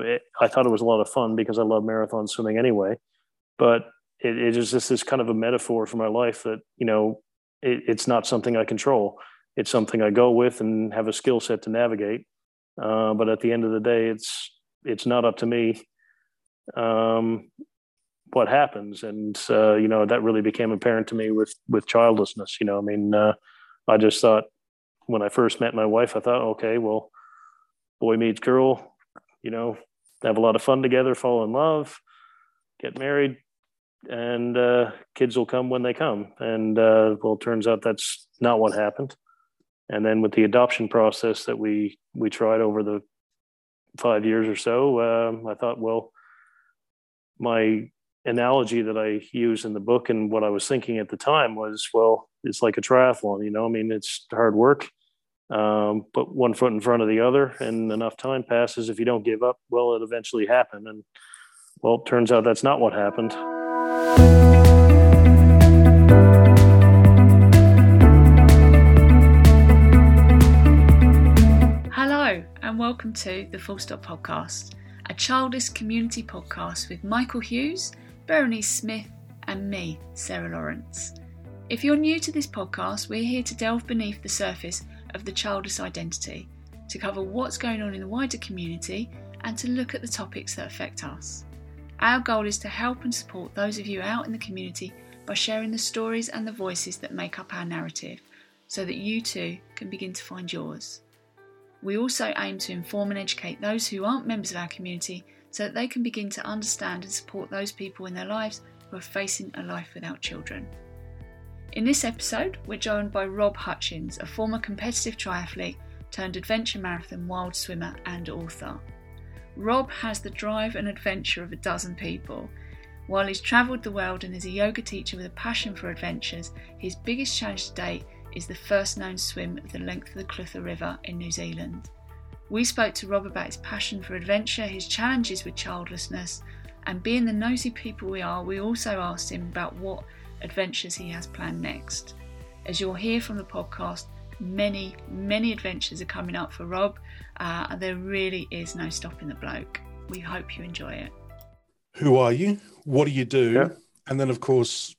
It, I thought it was a lot of fun because I love marathon swimming anyway. But it, it is just this kind of a metaphor for my life that you know it, it's not something I control. It's something I go with and have a skill set to navigate. Uh, but at the end of the day, it's it's not up to me um, what happens, and uh, you know that really became apparent to me with with childlessness. You know, I mean, uh, I just thought when I first met my wife, I thought, okay, well, boy meets girl, you know, have a lot of fun together, fall in love, get married, and uh, kids will come when they come. And uh, well, it turns out that's not what happened. And then with the adoption process that we we tried over the five years or so, um, I thought, well, my analogy that I use in the book and what I was thinking at the time was, well, it's like a triathlon. You know, I mean, it's hard work. Um, put one foot in front of the other, and enough time passes. If you don't give up, well, it eventually happen. And well, it turns out that's not what happened. Hello, and welcome to the Full Stop Podcast, a childless community podcast with Michael Hughes, Berenice Smith, and me, Sarah Lawrence. If you're new to this podcast, we're here to delve beneath the surface of the childless identity, to cover what's going on in the wider community, and to look at the topics that affect us. Our goal is to help and support those of you out in the community by sharing the stories and the voices that make up our narrative so that you too can begin to find yours. We also aim to inform and educate those who aren't members of our community so that they can begin to understand and support those people in their lives who are facing a life without children. In this episode, we're joined by Rob Hutchings, a former competitive triathlete turned adventure marathon wild swimmer and author. Rob has the drive and adventure of a dozen people. While he's travelled the world and is a yoga teacher with a passion for adventures, his biggest challenge to date is the first known swim of the length of the Clutha River in New Zealand. We spoke to Rob about his passion for adventure, his challenges with childlessness, and being the nosy people we are, we also asked him about what adventures he has planned next. As you'll hear from the podcast, many, many adventures are coming up for Rob, uh, there really is no stopping the bloke. We hope you enjoy it. Who are you? What do you do? Yeah. And then, of course,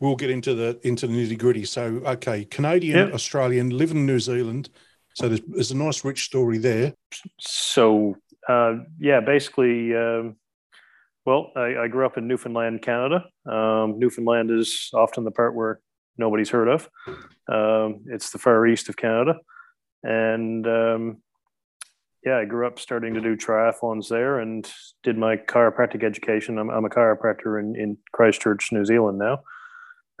we'll get into the into the nitty gritty. So, okay, Canadian, Yeah. Australian, live in New Zealand. So there's, there's a nice, rich story there. So, uh, yeah, basically, um, well, I, I grew up in Newfoundland, Canada. Um, Newfoundland is often the part where nobody's heard of. Um, it's the far east of Canada. And um, yeah, I grew up starting to do triathlons there and did my chiropractic education. I'm, I'm a chiropractor in, in Christchurch, New Zealand now.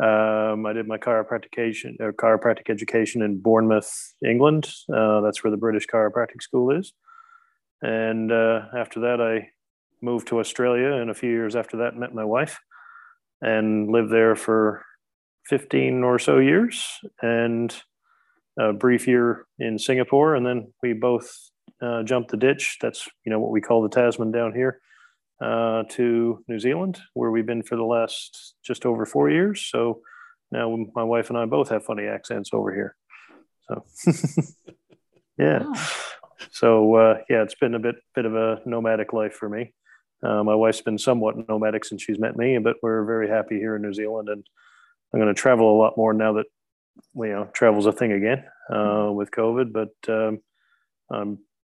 Um, I did my chiropractic, uh, chiropractic education in Bournemouth, England. Uh, that's where the British Chiropractic School is. And uh, after that, I moved to Australia. And a few years after that, met my wife and lived there for 15 or so years and a brief year in Singapore. And then we both uh, jumped the ditch. That's, you know, what we call the Tasman down here uh, to New Zealand, where we've been for the last just over four years. So now my wife and I both have funny accents over here. So, yeah. Wow. So uh, yeah, it's been a bit bit of a nomadic life for me. Uh, my wife's been somewhat nomadic since she's met me, but we're very happy here in New Zealand, and I'm going to travel a lot more now that you know travel's a thing again uh, with COVID. But um, um,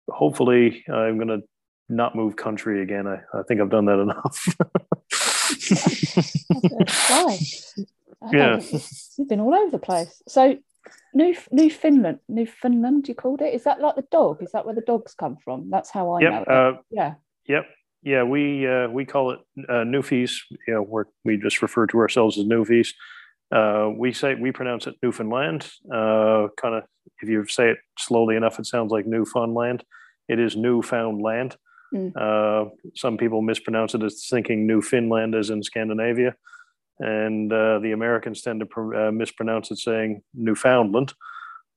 hopefully, I'm going to not move country again. I, I think I've done that enough. Why? Yeah. You've been all over the place. So, New Newfoundland, Newfoundland, you called it? Is that like the dog? Is that where the dogs come from? That's how I know yep. it. Uh, yeah. Yep. Yeah, we uh, we call it uh, Newfies. You know, we're, we just refer to ourselves as Newfies. Uh, we say we pronounce it Newfoundland. Uh, kind of, if you say it slowly enough, it sounds like Newfoundland. It is Newfoundland. Mm. Uh, some people mispronounce it as thinking New Finland, as in Scandinavia, and uh, the Americans tend to pr- uh, mispronounce it saying Newfoundland.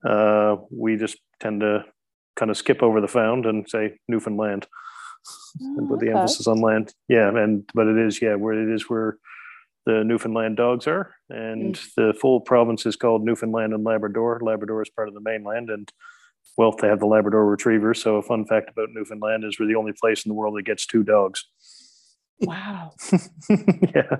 Uh, we just tend to kind of skip over the found and say Newfoundland and put the Oh, okay. emphasis on land. Yeah, and but it is yeah where it is where the Newfoundland dogs are, and Mm. the full province is called Newfoundland and Labrador. Labrador is part of the mainland, and well, they have the Labrador Retriever. So a fun fact about Newfoundland is we're the only place in the world that gets two dogs. Wow. yeah.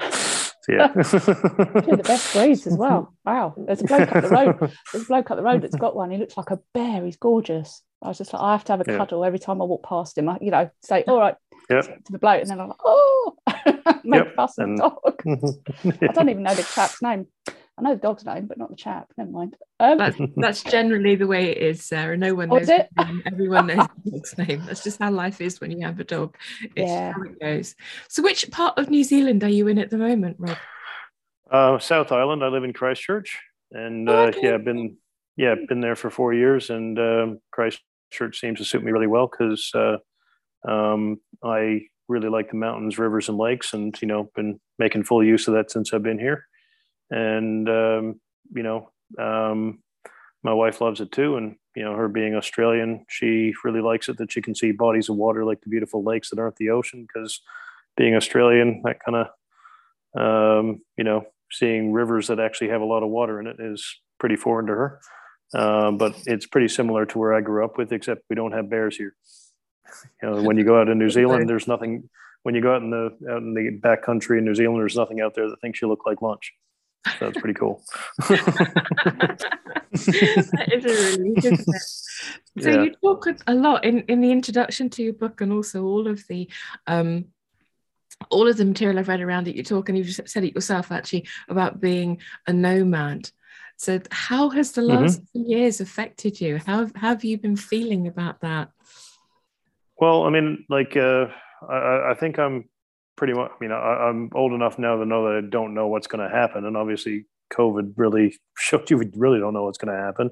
Yeah. Two of the best breeds as well. Wow. There's a bloke up the road. There's a bloke up the road that's got one. He looks like a bear. He's gorgeous. I was just like, I have to have a Yeah. cuddle every time I walk past him. I, you know, say, all right, Yep. to the bloke, and then I'm like, oh, make Yep, fuss and- the dog. I don't even know the chap's name. I know the dog's name, but not the chap. Never mind. Um, That's, that's generally the way it is, Sarah. No one knows it? name. Everyone knows the dog's name. That's just how life is when you have a dog. It's Yeah. how it goes. So, which part of New Zealand are you in at the moment, Rob? Uh, South Island. I live in Christchurch, and Oh, uh, okay. yeah, been yeah been there for four years, and um, Christchurch seems to suit me really well because uh, um, I really like the mountains, rivers, and lakes, and you know, been making full use of that since I've been here, and um, you know, um, my wife loves it too, and you know, her being Australian, she really likes it that she can see bodies of water like the beautiful lakes that aren't the ocean because being Australian, that kind of um, you know, seeing rivers that actually have a lot of water in it is pretty foreign to her. Uh, but it's pretty similar to where I grew up with, except we don't have bears here. You know, when you go out in New Zealand, there's nothing. When you go out in the out in the back country in New Zealand, there's nothing out there that thinks you look like lunch. So that's pretty cool. that is a relief, isn't it? So Yeah. you talk a lot in, in the introduction to your book and also all of the um, all of the material I've read around it. You talk and you've said it yourself actually about being a nomad. So how has the last few years affected you? How, how have you been feeling about that? Well, I mean, like, uh, I- I, think I'm pretty much, I mean, I, I'm old enough now to know that I don't know what's going to happen. And obviously, COVID really showed you we really don't know what's going to happen.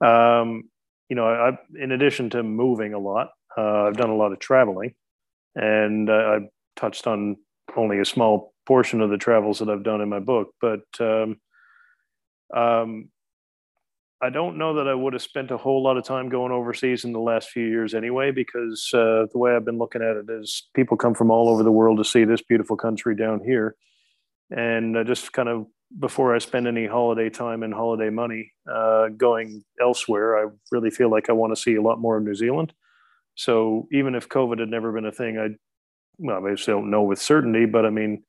Um, you know, I, I, in addition to moving a lot, uh, I've done a lot of traveling and uh, I touched on only a small portion of the travels that I've done in my book. But um, um, I don't know that I would have spent a whole lot of time going overseas in the last few years anyway, because uh, the way I've been looking at it is people come from all over the world to see this beautiful country down here. And uh, just kind of before I spend any holiday time and holiday money uh, going elsewhere, I really feel like I want to see a lot more of New Zealand. So even if COVID had never been a thing, I, well, I just don't know with certainty, but I mean,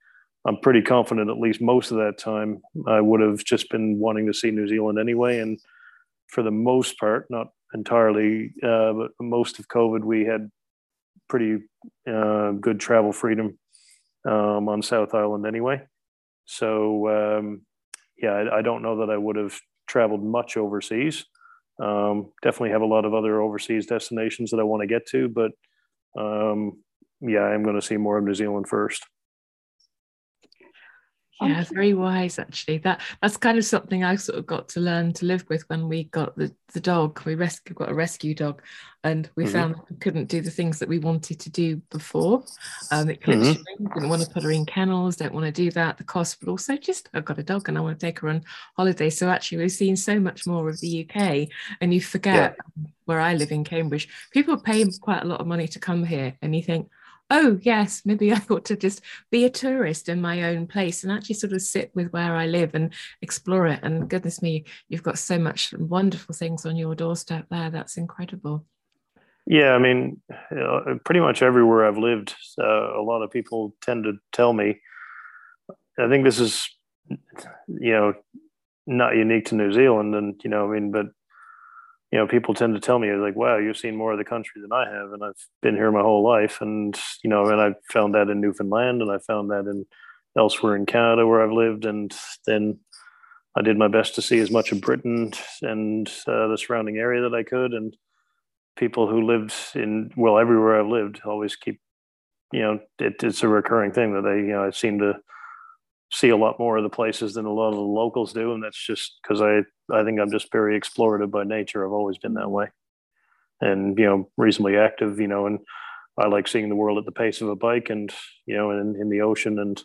I'm pretty confident at least most of that time I would have just been wanting to see New Zealand anyway. And for the most part, not entirely, uh, but most of COVID, we had pretty uh, good travel freedom um, on South Island anyway. So um, yeah, I, I don't know that I would have traveled much overseas. Um, definitely have a lot of other overseas destinations that I want to get to, but um, yeah, I'm going to see more of New Zealand first. Yeah, very wise actually. That that's kind of something I sort of got to learn to live with when we got the, the dog. We rescue got a rescue dog and we Mhm. found we couldn't do the things that we wanted to do before. Um it Mhm. in, didn't want to put her in kennels, don't want to do that, the cost, but also just I've got a dog and I want to take her on holiday. So actually we've seen so much more of the UK and you forget where I live in Cambridge, people pay quite a lot of money to come here and you think oh yes maybe i ought to just be a tourist in my own place and actually sort of sit with where i live and explore it. And goodness me you've got so much wonderful things on your doorstep there. That's incredible. Yeah, I mean, know, pretty much everywhere I've lived, uh, a lot of people tend to tell me. I think this is, you know, not unique to New Zealand, and you know, I mean, but you know, people tend to tell me like, "Wow, you've seen more of the country than I have," and I've been here my whole life, and you know, and I found that in Newfoundland, and I found that in elsewhere in Canada where I've lived, and then I did my best to see as much of Britain and uh, the surrounding area that I could, and people who lived in well everywhere I've lived always keep you know it, it's a recurring thing that they you know I seem to see a lot more of the places than a lot of the locals do and that's just because I I think I'm just very explorative by nature. I've always been that way. And you know reasonably active you know and I like seeing the world at the pace of a bike and you know in, in the ocean and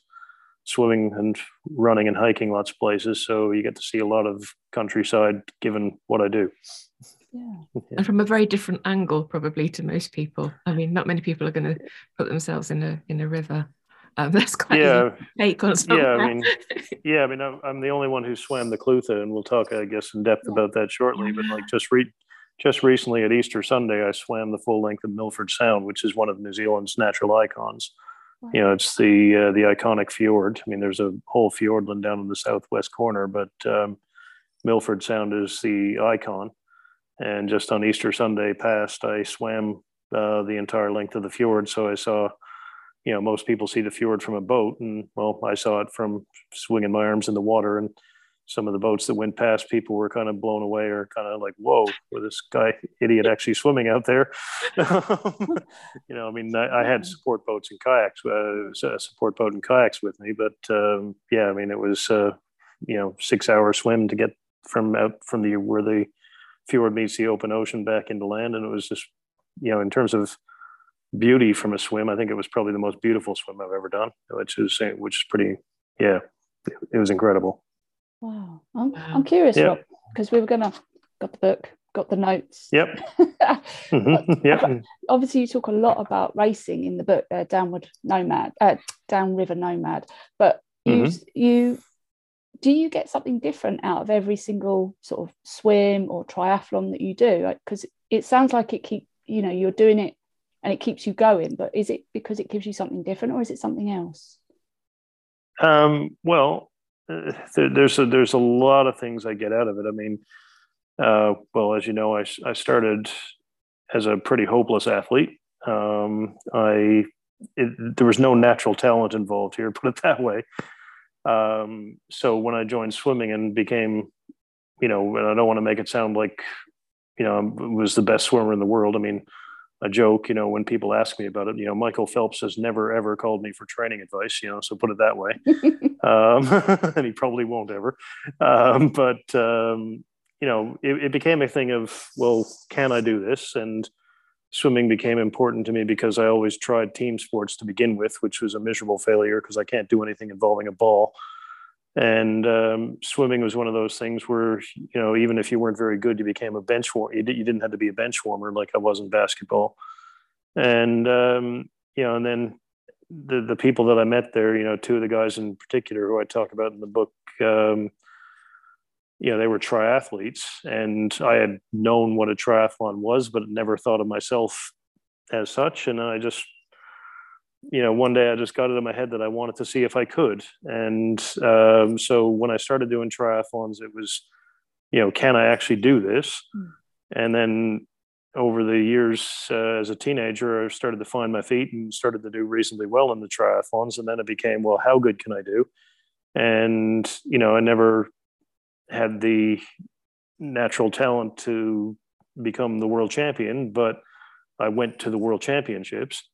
swimming and running and hiking lots of places. So you get to see a lot of countryside given what I do. Yeah. and from a very different angle probably to most people. I mean not many people are going to put themselves in a in a river um, that's quite yeah take on something. yeah, I mean, yeah, I mean, I'm, I'm the only one who swam the Clutha, and we'll talk, I guess, in depth Yeah. about that shortly. But like, just read, just recently at Easter Sunday, I swam the full length of Milford Sound, which is one of New Zealand's natural icons. Wow. You know, it's the uh, the iconic fjord. I mean, there's a whole Fiordland down in the southwest corner, but um, Milford Sound is the icon. And just on Easter Sunday past, I swam uh, the entire length of the fjord. So I saw, you know, most people see the fjord from a boat, and well, I saw it from swinging my arms in the water and some of the boats that went past, people were kind of blown away or kind of like, whoa, where this guy idiot actually swimming out there. you know, I mean, I, I, had support boats and kayaks, uh, a support boat and kayaks with me, but um, yeah, I mean, it was, uh, you know, six hour swim to get from out from the, where the fjord meets the open ocean back into land. And it was just, you know, in terms of beauty from a swim, I think it was probably the most beautiful swim I've ever done, which is, which is pretty, yeah, it was incredible. Wow. I'm, wow. I'm curious because we were going to got the book, got the notes. Yep. mm-hmm. Yep. Obviously, you talk a lot about racing in the book, uh, Downward Nomad, uh, Downriver Nomad. But mm-hmm. you, you, do you get something different out of every single sort of swim or triathlon that you do? Because like, it sounds like it keep, you know, you're doing it and it keeps you going. But is it because it gives you something different, or is it something else? Um, well, uh, there's a, there's a lot of things I get out of it. I mean, uh, well, as you know, I, I started as a pretty hopeless athlete. Um, I it, there was no natural talent involved here, put it that way. Um, so when I joined swimming and became, you know, and I don't want to make it sound like, you know, I was the best swimmer in the world. I mean, a joke, you know, when people ask me about it, you know, Michael Phelps has never ever called me for training advice, you know, so put it that way. um, and he probably won't ever. Um, but, um, you know, it, it, became a thing of, well, can I do this? And swimming became important to me because I always tried team sports to begin with, which was a miserable failure because I can't do anything involving a ball and um, swimming was one of those things where you know even if you weren't very good you became a bench warmer you, didn't have to be a bench warmer like i was in basketball. And um, you know and then the, the people that i met there you know two of the guys in particular who i talk about in the book um, you know they were triathletes and i had known what a triathlon was but never thought of myself as such. And i just you know, one day I just got it in my head that I wanted to see if I could. And um, so when I started doing triathlons, it was, you know, can I actually do this? Mm. And then over the years uh, as a teenager, I started to find my feet and started to do reasonably well in the triathlons. And then it became, well, how good can I do? And, you know, I never had the natural talent to become the world champion, but I went to the world championships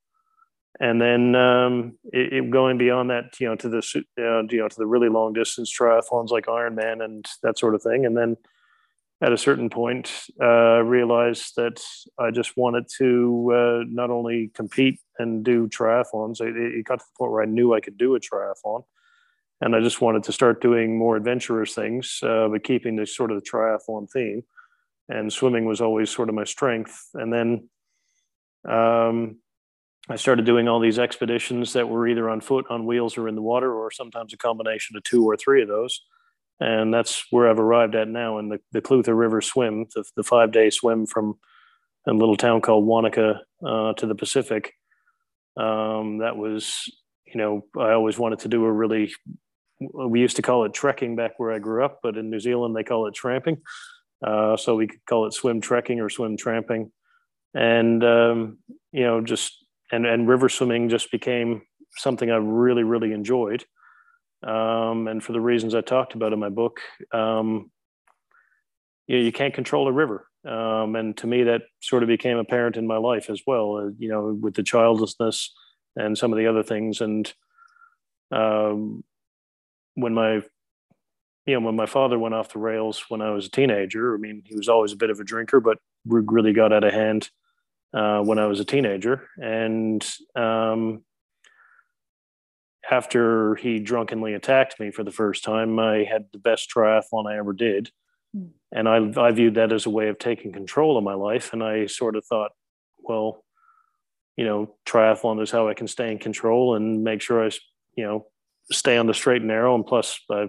and then um, it, it going beyond that, you know, to the uh, you know to the really long distance triathlons like Ironman and that sort of thing. And then at a certain point, uh, realized that I just wanted to uh, not only compete and do triathlons. It, it, got to the point where I knew I could do a triathlon, and I just wanted to start doing more adventurous things, uh, but keeping the sort of the triathlon theme. And swimming was always sort of my strength. And then um, I started doing all these expeditions that were either on foot, on wheels, or in the water, or sometimes a combination of two or three of those. And that's where I've arrived at now in the, the Clutha River swim, the, the five day swim from a little town called Wanaka uh, to the Pacific. Um, that was, you know, I always wanted to do a really, we used to call it trekking back where I grew up, but in New Zealand they call it tramping. Uh, so we could call it swim trekking or swim tramping. And, um, you know, just and and river swimming just became something I really really enjoyed. Um, and for the reasons I talked about in my book, um, you, you can't control a river. Um, and to me, that sort of became apparent in my life as well. Uh, you know, with the childlessness and some of the other things. And um, when my you know, when my father went off the rails when I was a teenager, I mean, he was always a bit of a drinker, but really got out of hand uh, when I was a teenager. And um, after he drunkenly attacked me for the first time, I had the best triathlon I ever did. Mm. And I, I viewed that as a way of taking control of my life. And I sort of thought, well, you know, triathlon is how I can stay in control and make sure I, you know, stay on the straight and narrow. And plus, I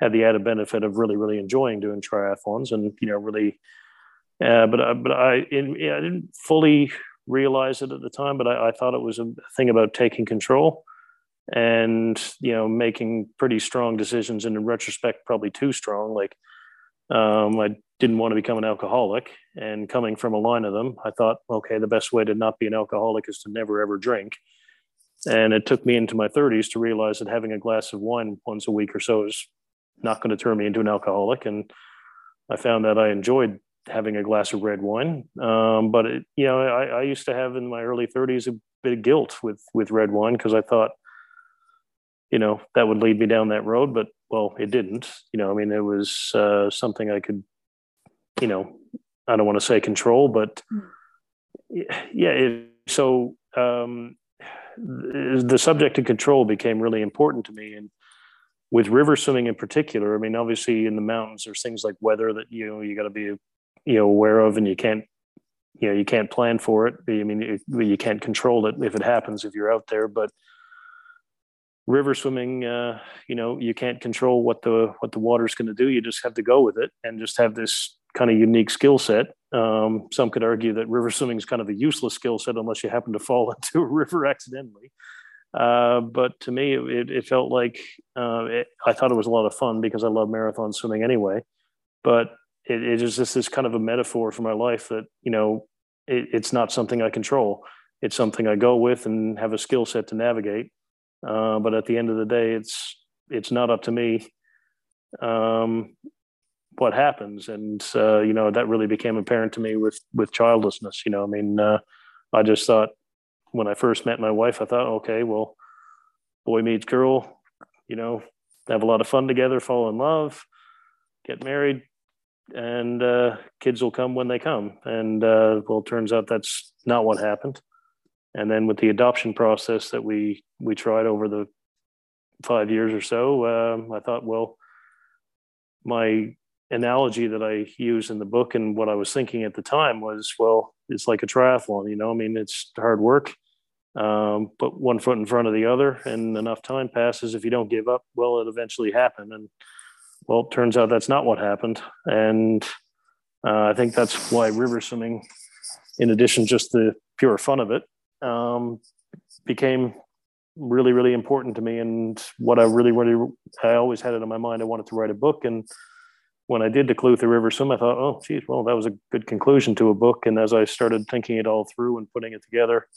had the added benefit of really, really enjoying doing triathlons and, you know, really Uh, but I, but I, in, I didn't fully realize it at the time, but I, I thought it was a thing about taking control and you know making pretty strong decisions and in retrospect probably too strong. Like um, i didn't want to become an alcoholic and coming from a line of them i thought okay the best way to not be an alcoholic is to never ever drink. And it took me into my 30s to realize that having a glass of wine once a week or so is not going to turn me into an alcoholic. And i found that i enjoyed having a glass of red wine um, but it, you know I, I used to have in my early 30s a bit of guilt with with red wine because i thought you know that would lead me down that road but well it didn't you know i mean it was uh, something i could you know i don't want to say control but hmm. yeah it, so um, the subject of control became really important to me and with river swimming in particular i mean obviously in the mountains there's things like weather that you know you got to be you know aware of and you can't you know you can't plan for it. I mean you, can't control it if it happens if you're out there but river swimming uh, you know you can't control what the what the water's going to do. You just have to go with it and just have this kind of unique skill set. Um, some could argue that river swimming is kind of a useless skill set unless you happen to fall into a river accidentally. Uh, but to me it, it felt like uh, it, i thought it was a lot of fun because i love marathon swimming anyway. But it, it is just this kind of a metaphor for my life that you know it's not something i control it's something i go with and have a skill set to navigate uh, but at the end of the day, it's it's not up to me um, what happens, and uh, you know that really became apparent to me with with childlessness. You know, I mean, uh, I just thought when I first met my wife, I thought, okay, well, boy meets girl, you know, have a lot of fun together, fall in love, get married, and uh, kids will come when they come. And uh, well, turns out that's not what happened. And then with the adoption process that we we tried over the five years or so, um, I thought, well, my analogy that I use in the book and what I was thinking at the time was, well, it's like a triathlon. You know, I mean, it's hard work. Um, put one foot in front of the other, and enough time passes. If you don't give up, well, it eventually happen. And well, it turns out that's not what happened. And uh, I think that's why river swimming, in addition just the pure fun of it, um, became really, really important to me. And what I really, really, I always had it in my mind. I wanted to write a book. And when I did the Clutha River Swim, I thought, oh, geez, well, that was a good conclusion to a book. And as I started thinking it all through and putting it together,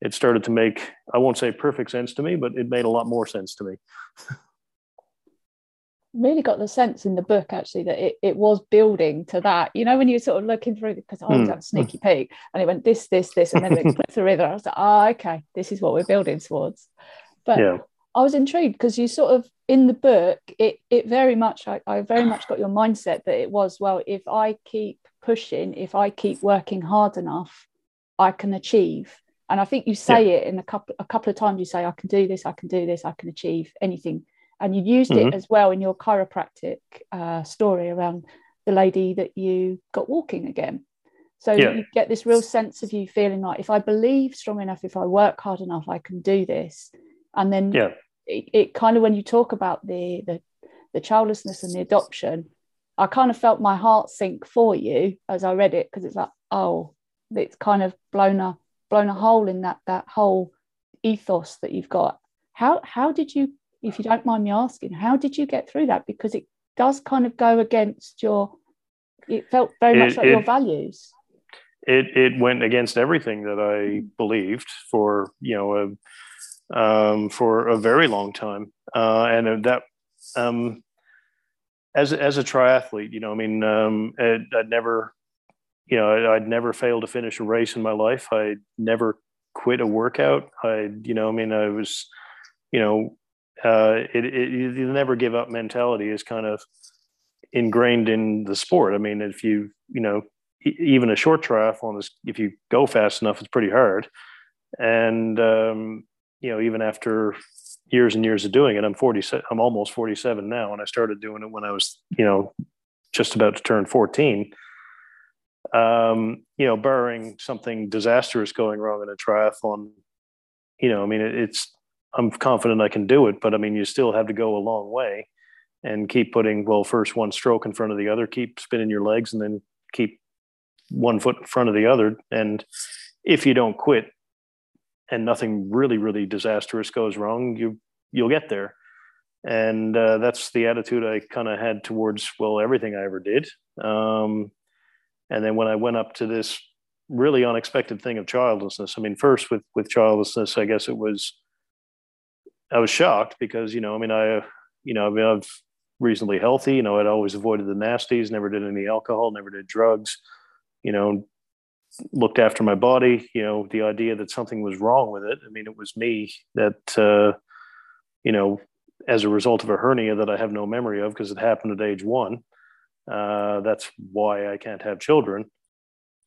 it started to make, I won't say perfect sense to me, but it made a lot more sense to me. really got the sense in the book actually that it, it was building to that. You know, when you're sort of looking through because I was mm. at sneaky peek and it went this, this, this, and then it the river. I was like, oh, okay, this is what we're building towards. But yeah. I was intrigued because you sort of in the book, it it very much I, I very much got your mindset that it was, well, if I keep pushing, if I keep working hard enough, I can achieve. And I think you say yeah. it in a couple a couple of times. You say, I can do this, I can do this, I can achieve anything and you used mm-hmm. it as well in your chiropractic uh, story around the lady that you got walking again. So yeah. you get this real sense of you feeling like if I believe strong enough, if I work hard enough, I can do this. And then yeah. it, it kind of when you talk about the, the the childlessness and the adoption, I kind of felt my heart sink for you as I read it because it's like, oh, it's kind of blown a blown a hole in that that whole ethos that you've got. How how did you if you don't mind me asking, how did you get through that? Because it does kind of go against your, it felt very much like it, your values. It, it went against everything that I believed for, you know, a, um, for a very long time. Uh, and that, um, as, as a triathlete, you know, I mean, um, I'd, I'd never, you know, I'd never failed to finish a race in my life. I never quit a workout. I, you know, I mean, I was, you know, uh, it, it, you never give up mentality is kind of ingrained in the sport. I mean, if you, you know, even a short triathlon is, if you go fast enough, it's pretty hard. And, um, you know, even after years and years of doing it, I'm 40, I'm almost 47 now. And I started doing it when I was, you know, just about to turn 14. Um, you know, barring something disastrous going wrong in a triathlon, you know, I mean, it, it's, I'm confident I can do it, but I mean, you still have to go a long way and keep putting, well, first one stroke in front of the other, keep spinning your legs and then keep one foot in front of the other. And if you don't quit and nothing really, really disastrous goes wrong, you you'll get there. And uh, that's the attitude I kind of had towards well everything I ever did. Um, and then when I went up to this really unexpected thing of childlessness, I mean, first with with childlessness, I guess it was I was shocked because you know, I mean, I you know, I mean, I've reasonably healthy. You know, I'd always avoided the nasties, never did any alcohol, never did drugs. You know, looked after my body. You know, the idea that something was wrong with it. I mean, it was me that uh, you know, as a result of a hernia that I have no memory of because it happened at age one. Uh, that's why I can't have children.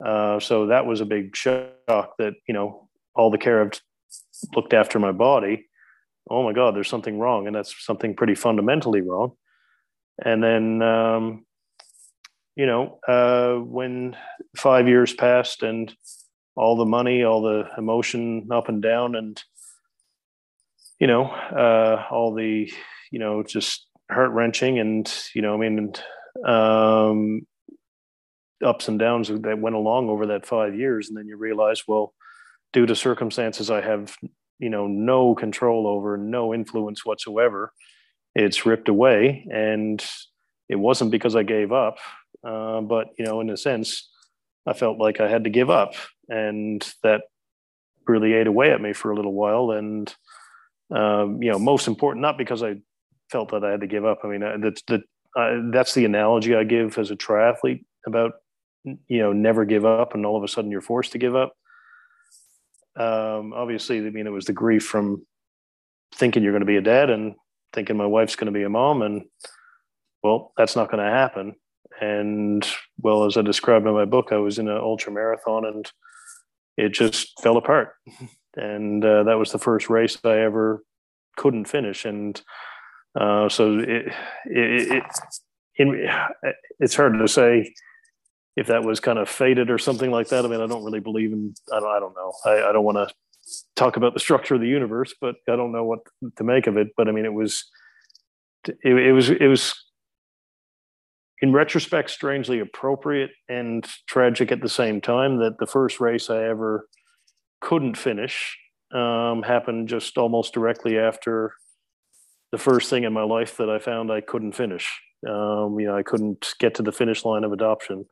Uh, so that was a big shock that you know all the care I've looked after my body. Oh my God, there's something wrong, and that's something pretty fundamentally wrong. And then, um, you know, uh, when five years passed and all the money, all the emotion up and down, and you know, uh, all the, you know, just heart wrenching, and you know, I mean, and, um, ups and downs that went along over that five years, and then you realize, well, due to circumstances I have, you know, no control over, no influence whatsoever. It's ripped away and it wasn't because i gave up uh, but you know in a sense i felt like i had to give up and that really ate away at me for a little while. And um, you know most important not because i felt that i had to give up. I mean uh, that's the uh, that's the analogy i give as a triathlete about you know never give up and all of a sudden you're forced to give up um, obviously i mean it was the grief from thinking you're going to be a dad and thinking my wife's going to be a mom and well that's not going to happen. And well as i described in my book i was in an ultra marathon and it just fell apart. And uh, that was the first race i ever couldn't finish. And uh, so it, it, it in, it's hard to say if that was kind of faded or something like that. I mean, I don't really believe in. I don't. I don't know. I, I don't want to talk about the structure of the universe, but I don't know what to make of it. But I mean, it was, it, it was, it was, in retrospect, strangely appropriate and tragic at the same time that the first race I ever couldn't finish um, happened just almost directly after the first thing in my life that I found I couldn't finish. Um, you know, I couldn't get to the finish line of adoption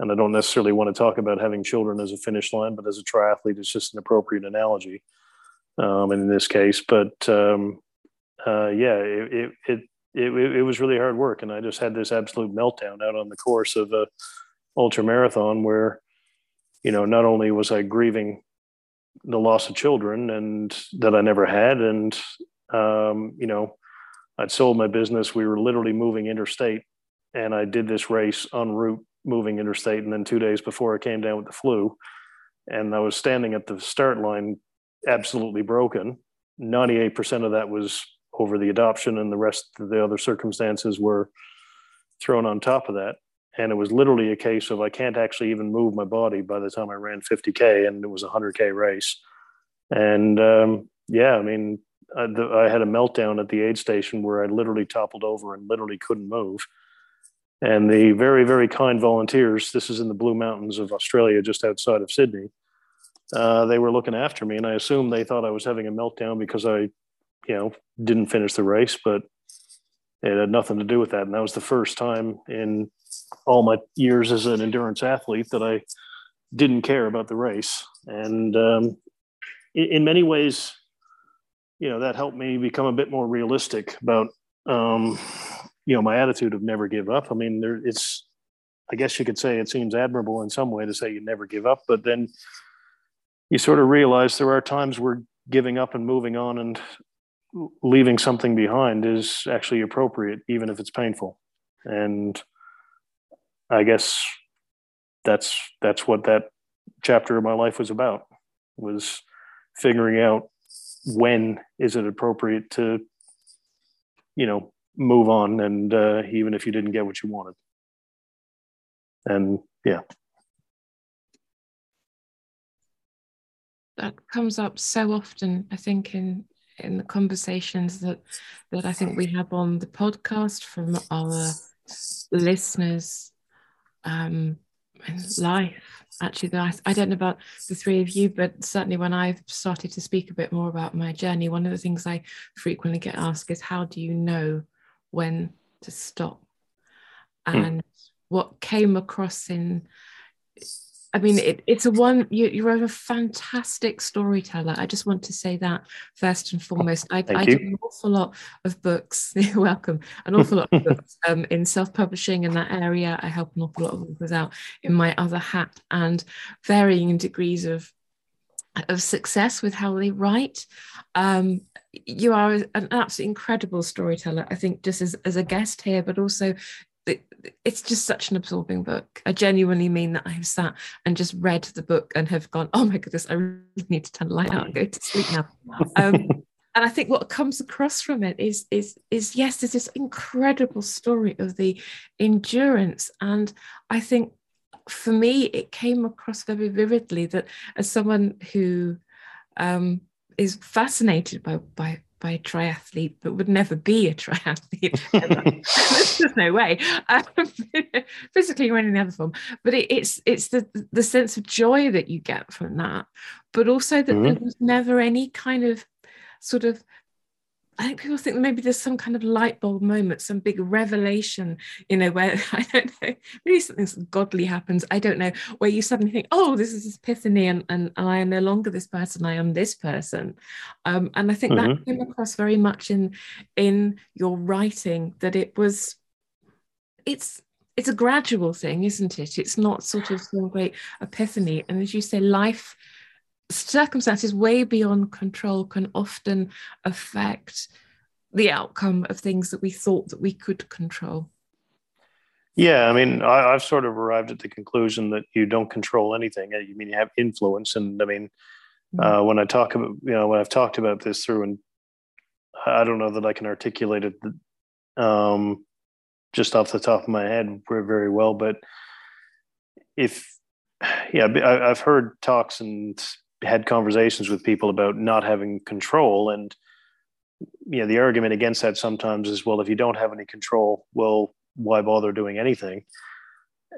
and I don't necessarily want to talk about having children as a finish line, but as a triathlete, it's just an appropriate analogy um, in this case. But um, uh, yeah, it, it, it it it was really hard work, and I just had this absolute meltdown out on the course of a ultra marathon where, you know, not only was I grieving the loss of children and that I never had, and um, you know, I'd sold my business. We were literally moving interstate, and I did this race en route moving interstate. And then two days before I came down with the flu, and I was standing at the start line, absolutely broken. 98% of that was over the adoption, and the rest of the other circumstances were thrown on top of that. And it was literally a case of I can't actually even move my body by the time I ran 50K, and it was a 100K race. And um, yeah, I mean, I, the, I had a meltdown at the aid station where I literally toppled over and literally couldn't move and the very, very kind volunteers, this is in the Blue Mountains of Australia, just outside of Sydney, uh, they were looking after me. And I assume they thought I was having a meltdown because I, you know, didn't finish the race, but it had nothing to do with that. And that was the first time in all my years as an endurance athlete that I didn't care about the race. And um, in many ways, you know, that helped me become a bit more realistic about um, you know my attitude of never give up. I mean there it's i guess you could say it seems admirable in some way to say you never give up but then you sort of realize there are times where giving up and moving on and leaving something behind is actually appropriate even if it's painful. And i guess that's that's what that chapter of my life was about was figuring out when is it appropriate to you know move on and uh, even if you didn't get what you wanted. And yeah. That comes up so often i think in in the conversations that that i think we have on the podcast from our listeners um life. Actually I, I don't know about the three of you but certainly when i've started to speak a bit more about my journey one of the things i frequently get asked is how do you know when to stop hmm. and what came across in I mean, it, it's a one. You, you're a fantastic storyteller. I just want to say that first and foremost. I, I do an awful lot of books. You're welcome. An awful lot of books um, in self-publishing in that area. I help an awful lot of authors out in my other hat, and varying degrees of of success with how they write. Um, you are an absolutely incredible storyteller. I think just as, as a guest here, but also it's just such an absorbing book. I genuinely mean that I have sat and just read the book and have gone, oh my goodness, I really need to turn the light out and go to sleep now. Um, and I think what comes across from it is is is yes, there's this incredible story of the endurance, and I think for me it came across very vividly that as someone who um, is fascinated by by by a triathlete, but would never be a triathlete. There's no way, um, physically or in any other form. But it, it's it's the the sense of joy that you get from that, but also that mm-hmm. there was never any kind of sort of I think people think maybe there's some kind of light bulb moment, some big revelation, you know, where I don't know, maybe something godly happens. I don't know, where you suddenly think, oh, this is epiphany, and, and, and I am no longer this person, I am this person. Um, and I think mm-hmm. that came across very much in in your writing that it was it's it's a gradual thing, isn't it? It's not sort of some great epiphany. And as you say, life circumstances way beyond control can often affect the outcome of things that we thought that we could control. Yeah, I mean, I, have sort of arrived at the conclusion that you don't control anything. You mean you have influence, and I mean, mm-hmm. uh, when I talk about, you know, when I've talked about this through, and I don't know that I can articulate it um, just off the top of my head very well, but if, yeah, I've heard talks and had conversations with people about not having control. And you know the argument against that sometimes is well if you don't have any control well why bother doing anything?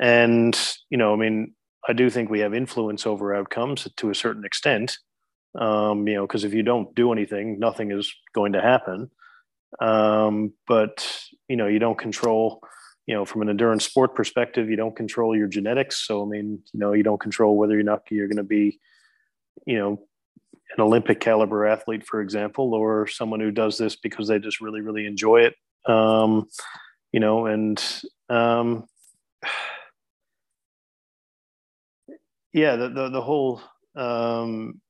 And you know i mean i do think we have influence over outcomes to a certain extent. Um, you know because if you don't do anything nothing is going to happen. Um, but you know you don't control you know from an endurance sport perspective you don't control your genetics. So i mean you know you don't control whether you're not you're going to be you know an olympic caliber athlete for example or someone who does this because they just really really enjoy it um, you know and um, yeah the, the, the whole um,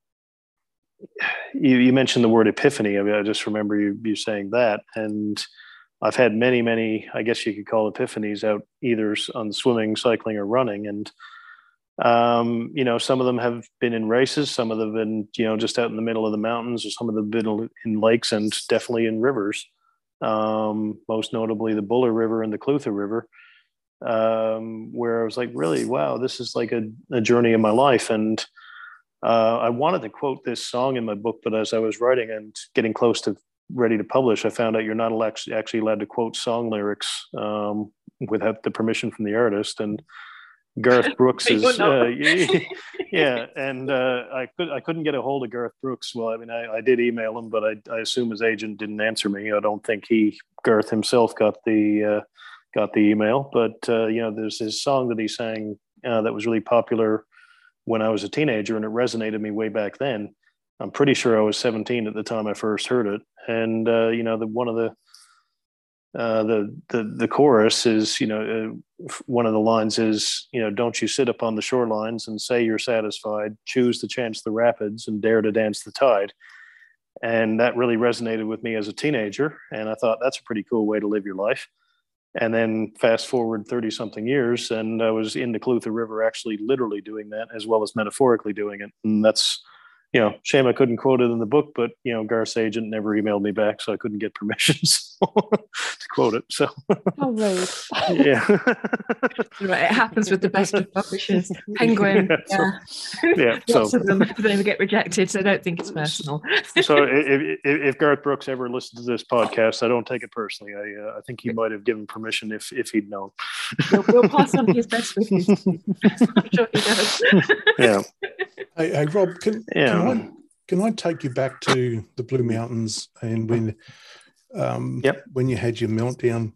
you, you mentioned the word epiphany. I, mean, I just remember you, you saying that. And i've had many many i guess you could call epiphanies out either on swimming cycling or running. And um, you know, some of them have been in races, some of them have been, you know, just out in the middle of the mountains, or some of them have been in lakes and definitely in rivers. Um, most notably the Buller River and the Clutha River, um, where I was like, really, wow, this is like a, a journey in my life. And uh, I wanted to quote this song in my book, but as I was writing and getting close to ready to publish, I found out you're not actually allowed to quote song lyrics um, without the permission from the artist. And Garth Brooks is uh, yeah, and uh, I could I couldn't get a hold of Garth Brooks. Well, I mean, I, I did email him, but I, I assume his agent didn't answer me. I don't think he Garth himself got the uh, got the email. But uh, you know, there's this song that he sang uh, that was really popular when I was a teenager, and it resonated me way back then. I'm pretty sure I was 17 at the time I first heard it, and uh, you know, the one of the uh, the the the chorus is you know uh, one of the lines is you know don't you sit upon the shorelines and say you're satisfied. Choose to chance the rapids and dare to dance the tide. And that really resonated with me as a teenager and i thought that's a pretty cool way to live your life. And then fast forward 30 something years and i was in the clutha river actually literally doing that as well as metaphorically doing it. And that's you know, shame I couldn't quote it in the book, but you know, Garth's agent never emailed me back, so I couldn't get permissions. to quote it. So, oh, rude. yeah, right. It happens with the best of publishers. Penguin, yeah, so, yeah. Lots So, of them they get rejected, so I don't think it's personal. so if, if, if Garth Brooks ever listened to this podcast, I don't take it personally. I, uh, I think he might have given permission if if he'd known. we'll, we'll pass on his best wishes. I'm sure he does. Yeah, Hey, hey Rob, can, Yeah. can I can I take you back to the Blue Mountains and when um Yep. when you had your meltdown?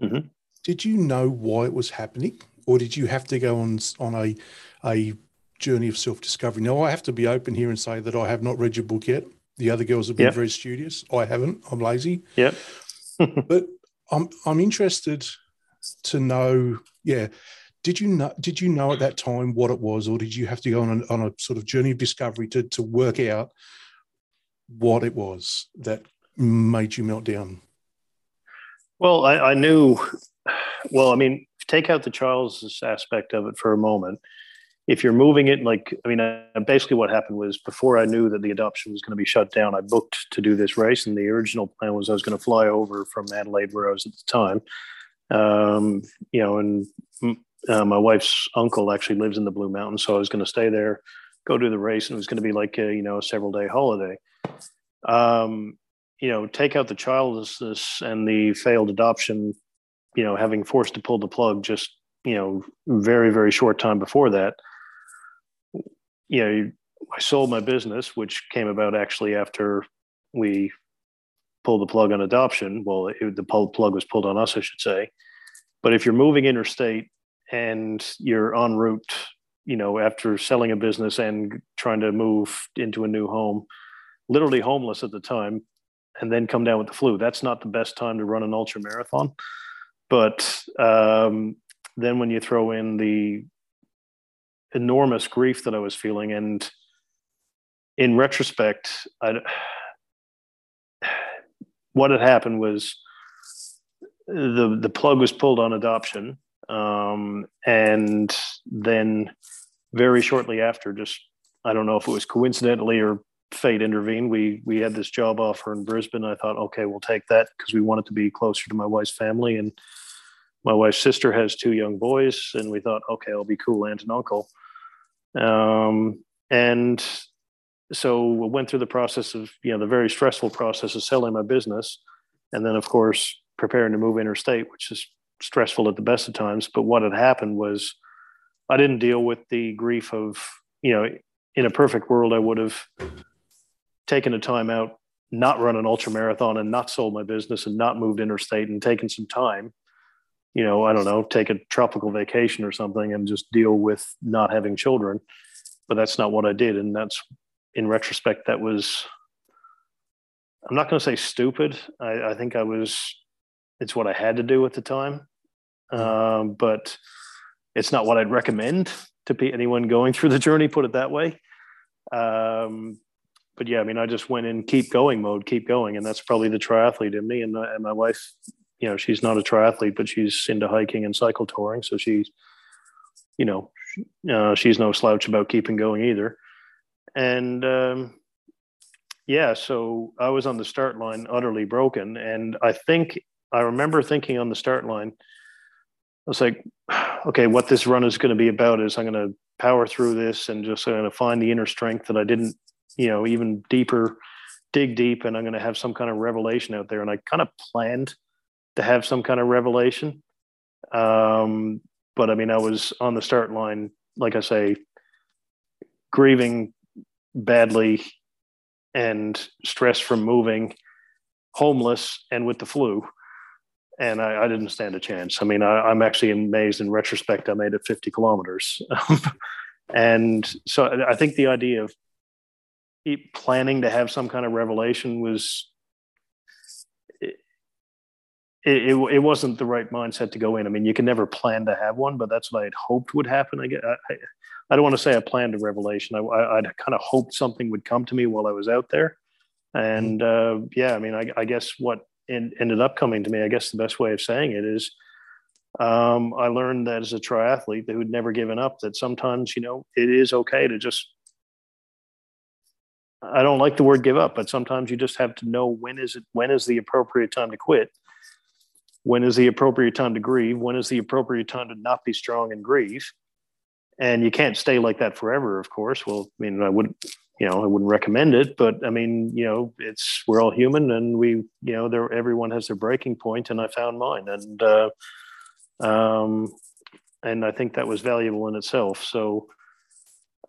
Mhm. Did you know why it was happening, or did you have to go on on a a journey of self discovery? Now, I have to be open here and say that I have not read your book yet. The other girls have been Yep. very studious. I haven't. I'm lazy. Yep. but I'm I'm interested to know. Yeah, did you know? Did you know at that time what it was, or did you have to go on a, on a sort of journey of discovery to to work out what it was that made you melt down? Well, I, I knew. Well, I mean, take out the Charles aspect of it for a moment. If you're moving it, like, I mean, uh, basically what happened was before I knew that the adoption was going to be shut down, I booked to do this race, and the original plan was I was going to fly over from Adelaide, where I was at the time. Um, you know, and uh, my wife's uncle actually lives in the Blue Mountains, so I was going to stay there, go do the race, and it was going to be like a you know a several day holiday. Um, you know, take out the childlessness and the failed adoption, you know, having forced to pull the plug just, you know, very, very short time before that, you know, I sold my business, which came about actually after we pulled the plug on adoption. Well, it, the plug was pulled on us, I should say. But if you're moving interstate and you're en route, you know, after selling a business and trying to move into a new home, literally homeless at the time, and then come down with the flu. That's not the best time to run an ultra marathon. But um, then when you throw in the enormous grief that I was feeling, and in retrospect, I, what had happened was the the plug was pulled on adoption, um, and then very shortly after, just I don't know if it was coincidentally or fate intervened. We we had this job offer in Brisbane. I thought, okay, we'll take that because we wanted to be closer to my wife's family, and my wife's sister has two young boys, and we thought, okay, I'll be cool aunt and uncle. Um, and so we went through the process of you know the very stressful process of selling my business, and then of course preparing to move interstate, which is stressful at the best of times. But what had happened was I didn't deal with the grief of you know in a perfect world I would have taken a time out, not run an ultra marathon and not sold my business and not moved interstate and taken some time, you know, I don't know, take a tropical vacation or something and just deal with not having children. But that's not what I did. And that's in retrospect, that was, I'm not going to say stupid. I, I think I was, it's what I had to do at the time. Um, but it's not what I'd recommend to be anyone going through the journey, put it that way. Um, but yeah, I mean, I just went in keep going mode, keep going, and that's probably the triathlete in me. And, uh, and my wife, you know, she's not a triathlete, but she's into hiking and cycle touring, so she's, you know, uh, she's no slouch about keeping going either. And um, yeah, so I was on the start line, utterly broken, and I think I remember thinking on the start line, I was like, okay, what this run is going to be about is I'm going to power through this and just I'm going to find the inner strength that I didn't you know, even deeper, dig deep, and I'm going to have some kind of revelation out there. And I kind of planned to have some kind of revelation. Um, but I mean, I was on the start line, like I say, grieving badly and stressed from moving, homeless, and with the flu. And I, I didn't stand a chance. I mean, I, I'm actually amazed in retrospect, I made it 50 kilometers. and so I think the idea of planning to have some kind of revelation was it, it, it, wasn't the right mindset to go in. I mean, you can never plan to have one, but that's what I had hoped would happen. I, I, I don't want to say I planned a revelation. I, I, would kind of hoped something would come to me while I was out there. And uh, yeah, I mean, I, I guess what ended up coming to me, I guess the best way of saying it is um, I learned that as a triathlete who'd never given up, that sometimes, you know, it is okay to just I don't like the word give up, but sometimes you just have to know when is it when is the appropriate time to quit. When is the appropriate time to grieve? When is the appropriate time to not be strong and grieve? And you can't stay like that forever, of course. Well, I mean, I wouldn't, you know, I wouldn't recommend it, but I mean, you know, it's we're all human, and we, you know, there everyone has their breaking point, and I found mine, and uh, um, and I think that was valuable in itself. So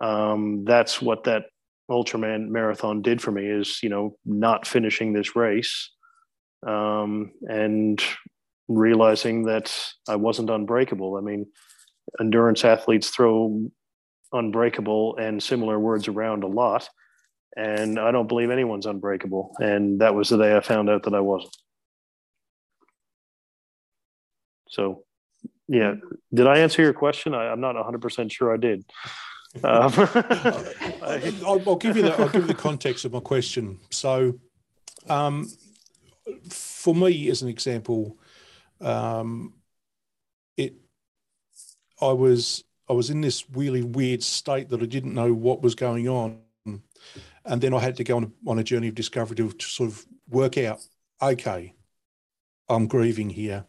um, that's what that Ultraman marathon did for me is, you know, not finishing this race um, and realizing that I wasn't unbreakable. I mean, endurance athletes throw unbreakable and similar words around a lot. And I don't believe anyone's unbreakable. And that was the day I found out that I wasn't. So, yeah. Did I answer your question? I, am not 100% sure I did. Um, I'll, I'll, give you the I'll give you the context of my question. So, um, for me, as an example, um, it I was I was in this really weird state that I didn't know what was going on, and then I had to go on a, on a journey of discovery to, to sort of work out. Okay, I'm grieving here.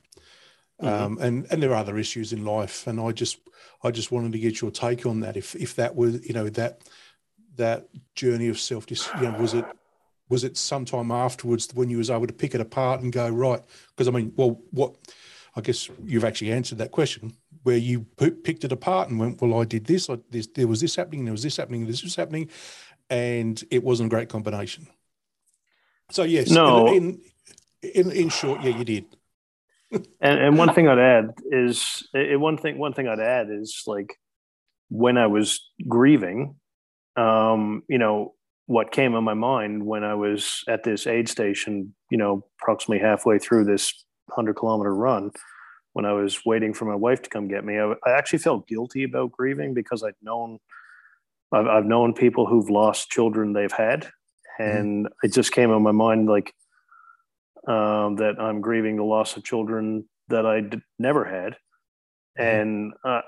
Mm-hmm. Um, and and there are other issues in life, and I just I just wanted to get your take on that. If if that was you know that that journey of self, you know, was it was it sometime afterwards when you was able to pick it apart and go right? Because I mean, well, what I guess you've actually answered that question where you picked it apart and went, well, I did this, I, this, there was this happening, there was this happening, this was happening, and it wasn't a great combination. So yes, no. in, in, in short, yeah, you did and, and one thing I'd add is one thing one thing I'd add is like when I was grieving, um, you know, what came in my mind when I was at this aid station, you know, approximately halfway through this hundred kilometer run, when I was waiting for my wife to come get me, I, I actually felt guilty about grieving because I'd known, I've, I've known people who've lost children they've had, mm-hmm. and mm. it just came in my mind like, um, that I'm grieving the loss of children that I d- never had, mm-hmm. and uh,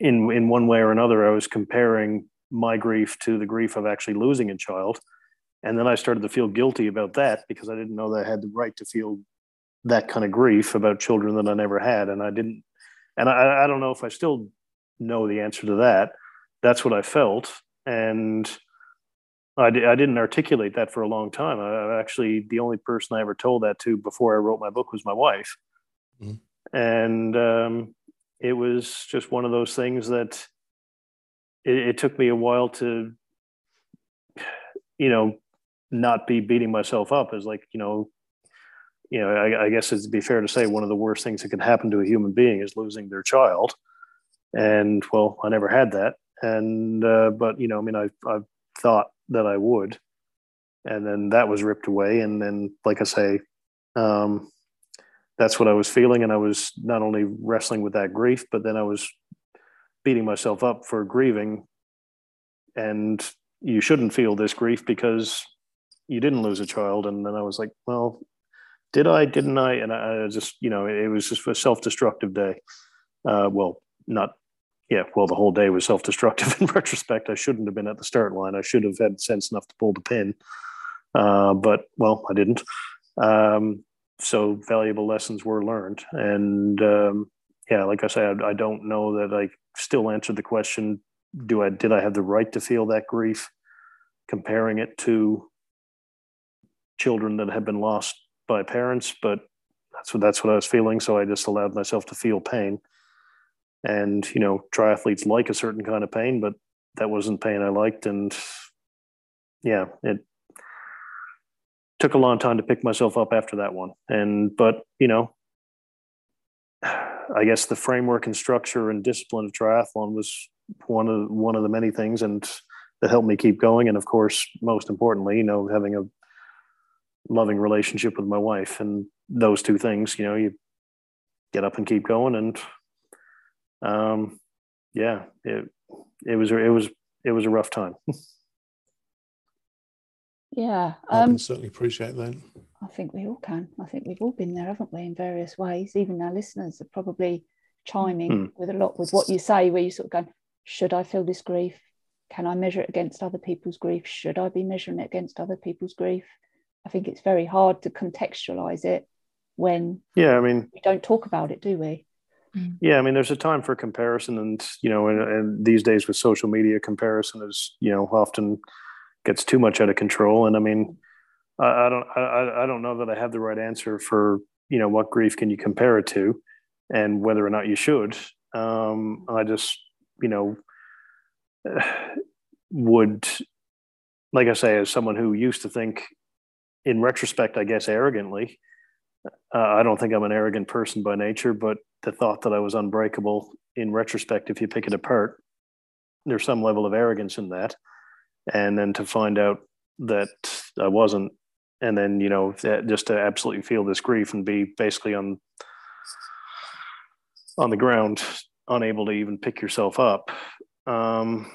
in in one way or another, I was comparing my grief to the grief of actually losing a child, and then I started to feel guilty about that because I didn't know that I had the right to feel that kind of grief about children that I never had, and I didn't, and I, I don't know if I still know the answer to that. That's what I felt, and I, didn't articulate that for a long time. I, actually, the only person I ever told that to before I wrote my book was my wife. Mm. And um, it was just one of those things that it, it took me a while to, you know, not be beating myself up as like, you know, you know, I, I, guess it'd be fair to say one of the worst things that can happen to a human being is losing their child. And well, I never had that. And, uh, but, you know, I mean, I, I've thought that I would. And then that was ripped away. And then, like I say, um, that's what I was feeling. And I was not only wrestling with that grief, but then I was beating myself up for grieving. And you shouldn't feel this grief because you didn't lose a child. And then I was like, well, did I? Didn't I? And I, just, you know, it was just a self destructive day. Uh, well, not yeah, well, the whole day was self destructive in retrospect. I shouldn't have been at the start line. I should have had sense enough to pull the pin. Uh, but, well, I didn't. Um, so valuable lessons were learned. And um, yeah, like I said, I, I don't know that I still answered the question do I did I have the right to feel that grief comparing it to children that have been lost by parents but that's what that's what I was feeling. So I just allowed myself to feel pain. And you know triathletes like a certain kind of pain but that wasn't pain i liked. And yeah it took a long time to pick myself up after that one. And but you know i guess the framework and structure and discipline of triathlon was one of one of the many things and that helped me keep going. And of course most importantly you know having a loving relationship with my wife and those two things you know you get up and keep going and um, yeah, it it was it was it was a rough time. yeah, um, I can certainly appreciate that. I think we all can. I think we've all been there, haven't we, in various ways. Even our listeners are probably chiming hmm. with a lot with what you say, where you sort of go, "Should I feel this grief? can I measure it against other people's grief? Should I be measuring it against other people's grief? I think it's very hard to contextualize it when yeah, I mean we don't talk about it, do we? Mm. Yeah, I mean, there's a time for comparison, and you know, and, and these days with social media, comparison is you know often gets too much out of control. And I mean, I, I don't, I, I don't know that I have the right answer for you know what grief can you compare it to, and whether or not you should. Um, I just, you know, would, like I say, as someone who used to think, in retrospect, I guess arrogantly. Uh, I don't think I'm an arrogant person by nature, but the thought that I was unbreakable in retrospect, if you pick it apart, there's some level of arrogance in that. And then to find out that I wasn't, and then, you know, just to absolutely feel this grief and be basically on on the ground, unable to even pick yourself up. Um,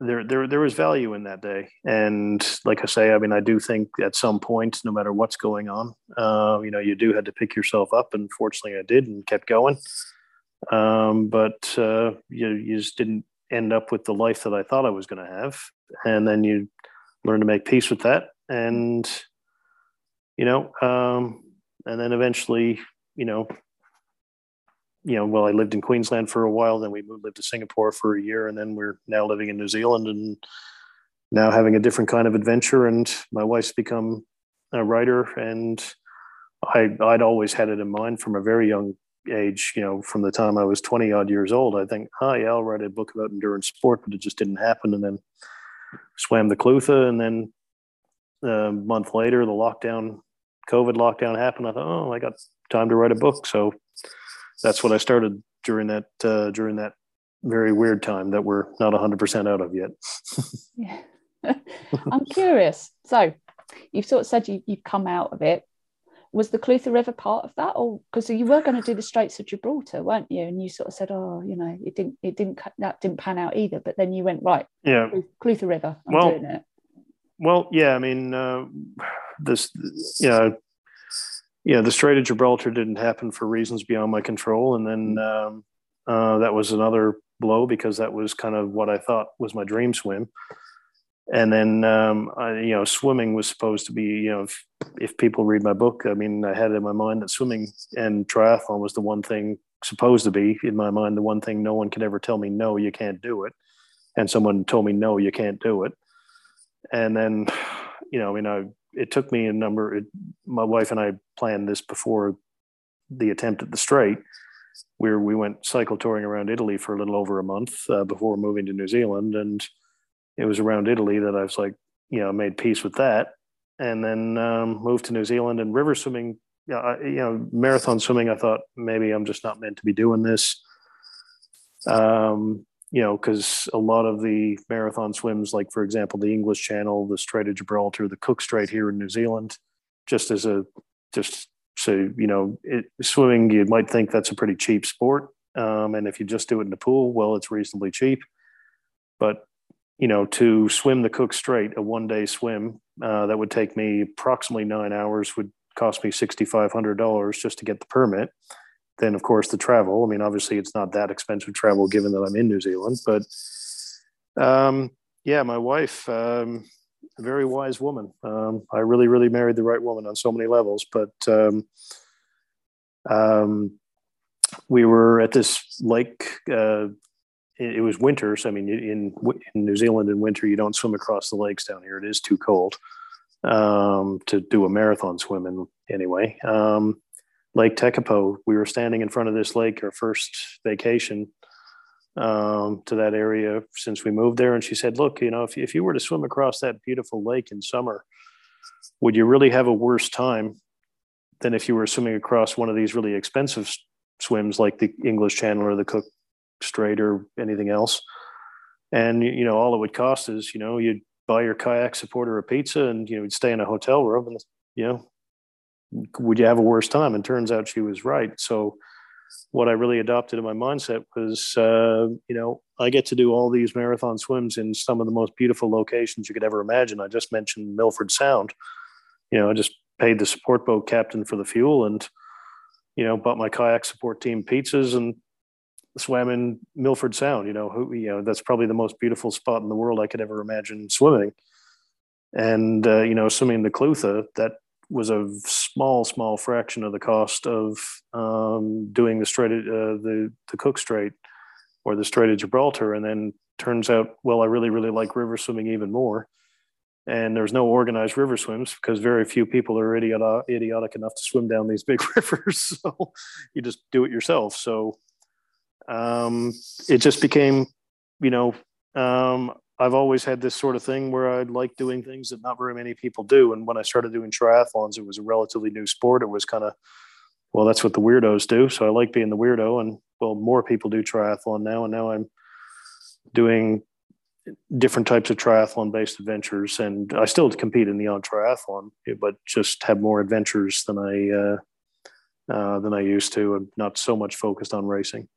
there, there, there was value in that day, and like I say, I mean, I do think at some point, no matter what's going on, uh, you know, you do have to pick yourself up, and fortunately, I did and kept going. Um, but uh, you, you just didn't end up with the life that I thought I was going to have, and then you learn to make peace with that, and you know, um, and then eventually, you know, you know, well, I lived in Queensland for a while, then we moved lived to Singapore for a year, and then we're now living in New Zealand and now having a different kind of adventure. And my wife's become a writer, and I I'd always had it in mind from a very young age, you know, from the time I was 20 odd years old. I think, oh yeah, I'll write a book about endurance sport, but it just didn't happen. And then swam the Clutha, and then a month later, the lockdown, COVID lockdown happened. I thought, oh, I got time to write a book, so that's what I started during that uh, during that very weird time that we're not 100% out of yet. yeah. I'm curious. So you've sort of said you, you've come out of it. Was the Clutha River part of that, or because you were going to do the Straits of Gibraltar, weren't you? And you sort of said, "Oh, you know, it didn't, it didn't, that didn't pan out either." But then you went right, yeah, Clutha River, I'm well, doing it. Well, yeah, I mean, uh, this, you know, yeah, the Strait of Gibraltar didn't happen for reasons beyond my control, and then mm. um, uh, that was another blow because that was kind of what I thought was my dream swim. And then um, I, you know, swimming was supposed to be, you know, if, if people read my book, I mean, I had in my mind that swimming and triathlon was the one thing supposed to be in my mind the one thing no one could ever tell me no you can't do it and someone told me no you can't do it and then you know i mean i it took me a number. It, my wife and I planned this before the attempt at the strait, where we went cycle touring around Italy for a little over a month uh, before moving to New Zealand, and it was around Italy that I was like, you know, made peace with that, and then um, moved to New Zealand and river swimming. I, you know, marathon swimming. I thought maybe I'm just not meant to be doing this. Um, you know, because a lot of the marathon swims, like for example, the English Channel, the Strait of Gibraltar, the Cook Strait here in New Zealand, just as a just so you know, it, swimming, you might think that's a pretty cheap sport, um, and if you just do it in the pool, well, it's reasonably cheap. But you know, to swim the Cook Strait, a one-day swim uh, that would take me approximately nine hours would cost me sixty-five hundred dollars just to get the permit then of course the travel. I mean, obviously it's not that expensive travel given that I'm in New Zealand, but um, yeah, my wife, um, a very wise woman. Um, I really, really married the right woman on so many levels. But um, um, we were at this lake. Uh, it, it, was winter, so I mean, in in New Zealand in winter, you don't swim across the lakes down here. It is too cold um, to do a marathon swim in anyway. Um, Lake Tekapo. We were standing in front of this lake, our first vacation um, to that area since we moved there. And she said, Look, you know, if, if you were to swim across that beautiful lake in summer, would you really have a worse time than if you were swimming across one of these really expensive swims like the English Channel or the Cook Strait or anything else? And, you know, all it would cost is, you know, you'd buy your kayak supporter a pizza and, you know, you'd stay in a hotel room and, you know, would you have a worse time? And turns out she was right. So what I really adopted in my mindset was, uh, you know, I get to do all these marathon swims in some of the most beautiful locations you could ever imagine. I just mentioned Milford Sound. You know, I just paid the support boat captain for the fuel and, you know, bought my kayak support team pizzas and swam in Milford Sound. You know, who you know that's probably the most beautiful spot in the world I could ever imagine swimming. And uh, you know, swimming the Clutha, that was a small, small fraction of the cost of um, doing the Strait, uh, the the Cook Strait or the Strait of Gibraltar. And then turns out, well, I really, really like river swimming even more. And there's no organized river swims because very few people are idiot, idiotic enough to swim down these big rivers. So you just do it yourself. So um, it just became, you know, um, I've always had this sort of thing where I like doing things that not very many people do. And when I started doing triathlons, it was a relatively new sport. It was kind of, well, that's what the weirdos do. So I like being the weirdo. And well, more people do triathlon now. And now I'm doing different types of triathlon based adventures. And I still compete in the odd triathlon, but just have more adventures than I, uh, uh, than I used to. I'm not so much focused on racing.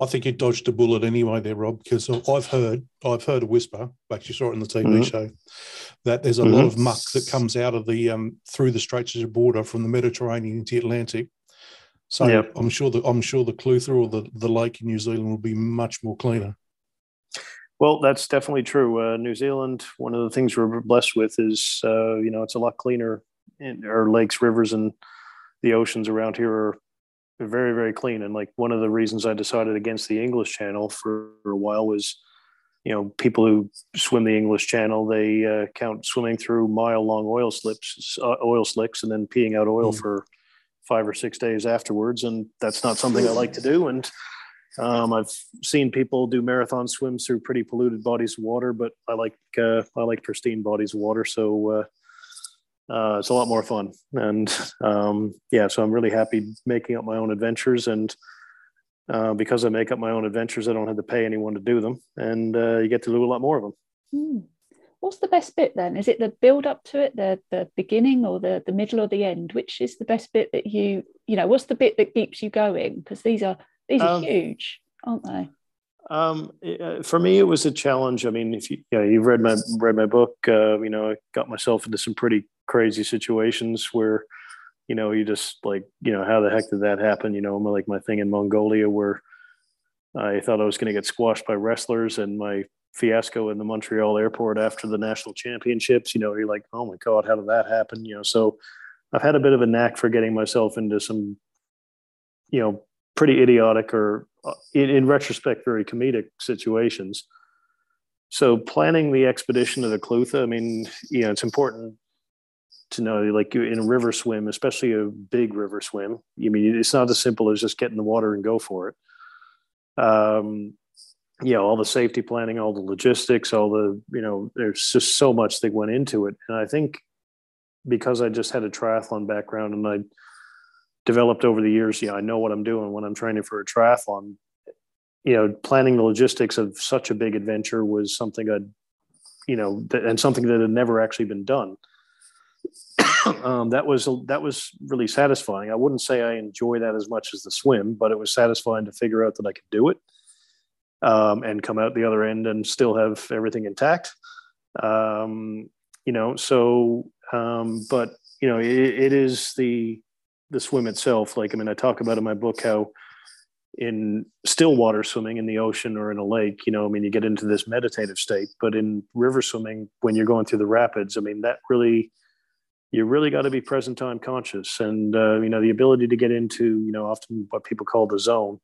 I think you dodged a bullet anyway there, Rob, because I've heard I've heard a whisper, actually saw it in the TV mm-hmm. show, that there's a mm-hmm. lot of muck that comes out of the um, through the Straits of border from the Mediterranean into the Atlantic. So yep. I'm sure that I'm sure the Clutha or the, the lake in New Zealand will be much more cleaner. Well, that's definitely true. Uh, New Zealand, one of the things we're blessed with is, uh, you know, it's a lot cleaner. In, our lakes, rivers, and the oceans around here are very very clean. And like one of the reasons i decided against the english channel for a while was you know people who swim the english channel they uh, count swimming through mile long oil slips uh, oil slicks and then peeing out oil mm. for five or six days afterwards. And that's not something i like to do. And um, i've seen people do marathon swims through pretty polluted bodies of water but i like uh, i like pristine bodies of water. So uh, it's a lot more fun. And um, yeah, so I'm really happy making up my own adventures. And uh, because I make up my own adventures, I don't have to pay anyone to do them. And uh, you get to do a lot more of them. Hmm. What's the best bit then? Is it the build up to it, the the beginning, or the the middle or the end? Which is the best bit that you you know? What's the bit that keeps you going? Because these are these are um, huge, aren't they? Um, uh, for me, it was a challenge. I mean, if you, you know, you've read my read my book, uh, you know, I got myself into some pretty crazy situations where, you know, you just like, you know, how the heck did that happen? You know, like my thing in Mongolia where I thought I was going to get squashed by wrestlers, and my fiasco in the Montreal airport after the national championships. You know, you're like, oh my god, how did that happen? You know, so I've had a bit of a knack for getting myself into some, you know, pretty idiotic or uh, in, in, retrospect very comedic situations so planning the expedition to the clutha i mean you know it's important to know like in a river swim especially a big river swim i mean it's not as simple as just get in the water and go for it um you know all the safety planning all the logistics all the you know there's just so much that went into it and i think because i just had a triathlon background and i developed over the years. Yeah, I know what I'm doing when I'm training for a triathlon. You know, planning the logistics of such a big adventure was something I'd, you know, and something that had never actually been done. um, that was that was really satisfying. I wouldn't say I enjoy that as much as the swim, but it was satisfying to figure out that I could do it um, and come out the other end and still have everything intact. Um, you know, so um, but you know, it, it is the the swim itself. Like, I mean, I talk about in my book how in still water swimming in the ocean or in a lake, you know, I mean, you get into this meditative state, but in river swimming, when you're going through the rapids, I mean, that really, you really got to be present time conscious. And, uh, you know, the ability to get into, you know, often what people call the zone,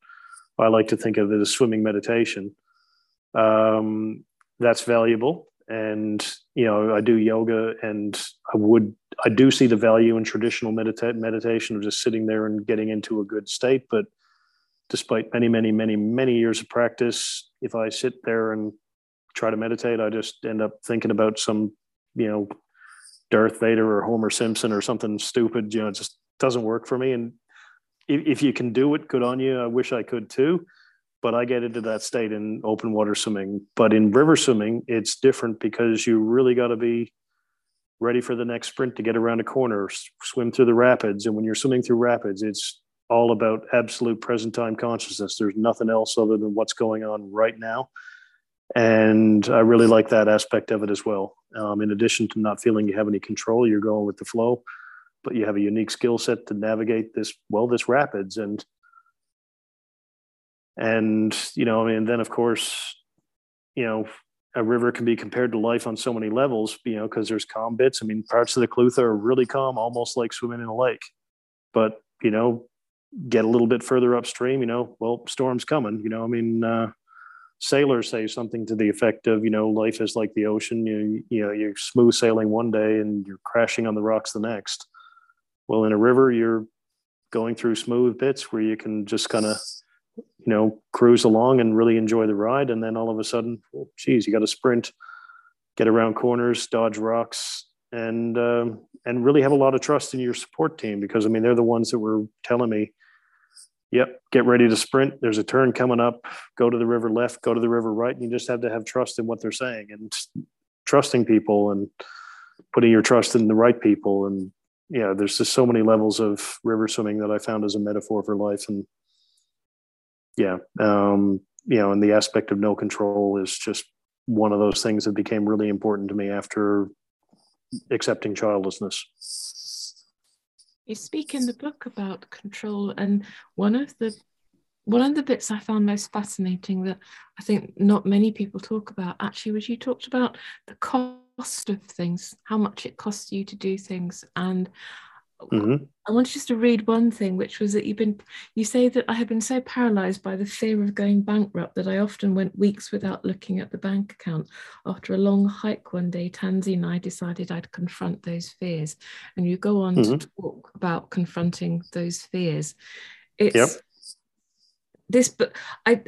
I like to think of it as swimming meditation. Um, that's valuable and you know i do yoga and i would i do see the value in traditional medita- meditation of just sitting there and getting into a good state but despite many many many many years of practice if i sit there and try to meditate i just end up thinking about some you know darth vader or homer simpson or something stupid you know it just doesn't work for me and if, if you can do it good on you i wish i could too but I get into that state in open water swimming. But in river swimming, it's different because you really got to be ready for the next sprint to get around a corner, swim through the rapids. And when you're swimming through rapids, it's all about absolute present time consciousness. There's nothing else other than what's going on right now. And I really like that aspect of it as well. Um, in addition to not feeling you have any control, you're going with the flow, but you have a unique skill set to navigate this, well, this rapids. And And, you know, I mean, then of course, you know, a river can be compared to life on so many levels, you know, because there's calm bits. I mean, parts of the Clutha are really calm, almost like swimming in a lake. But, you know, get a little bit further upstream, you know, well, storm's coming, you know, I mean, uh, sailors say something to the effect of, you know, life is like the ocean. You, you know, you're smooth sailing one day and you're crashing on the rocks the next. Well, in a river, you're going through smooth bits where you can just kind of, you know, cruise along and really enjoy the ride. And then all of a sudden, oh, geez, you got to sprint, get around corners, dodge rocks, and um, and really have a lot of trust in your support team because I mean they're the ones that were telling me, "Yep, get ready to sprint. There's a turn coming up. Go to the river left. Go to the river right." And you just have to have trust in what they're saying and trusting people and putting your trust in the right people and yeah there's just so many levels of river swimming that i found as a metaphor for life and yeah um you know and the aspect of no control is just one of those things that became really important to me after accepting childlessness. You speak in the book about control, and one of the one of the bits I found most fascinating that I think not many people talk about actually was you talked about the cost of things, how much it costs you to do things, and Mm-hmm. I wanted just to read one thing, which was that you've been, you say that I have been so paralyzed by the fear of going bankrupt that I often went weeks without looking at the bank account. After a long hike one day, Tansy and I decided I'd confront those fears. And you go on mm-hmm. to talk about confronting those fears. It's yep. this, but I,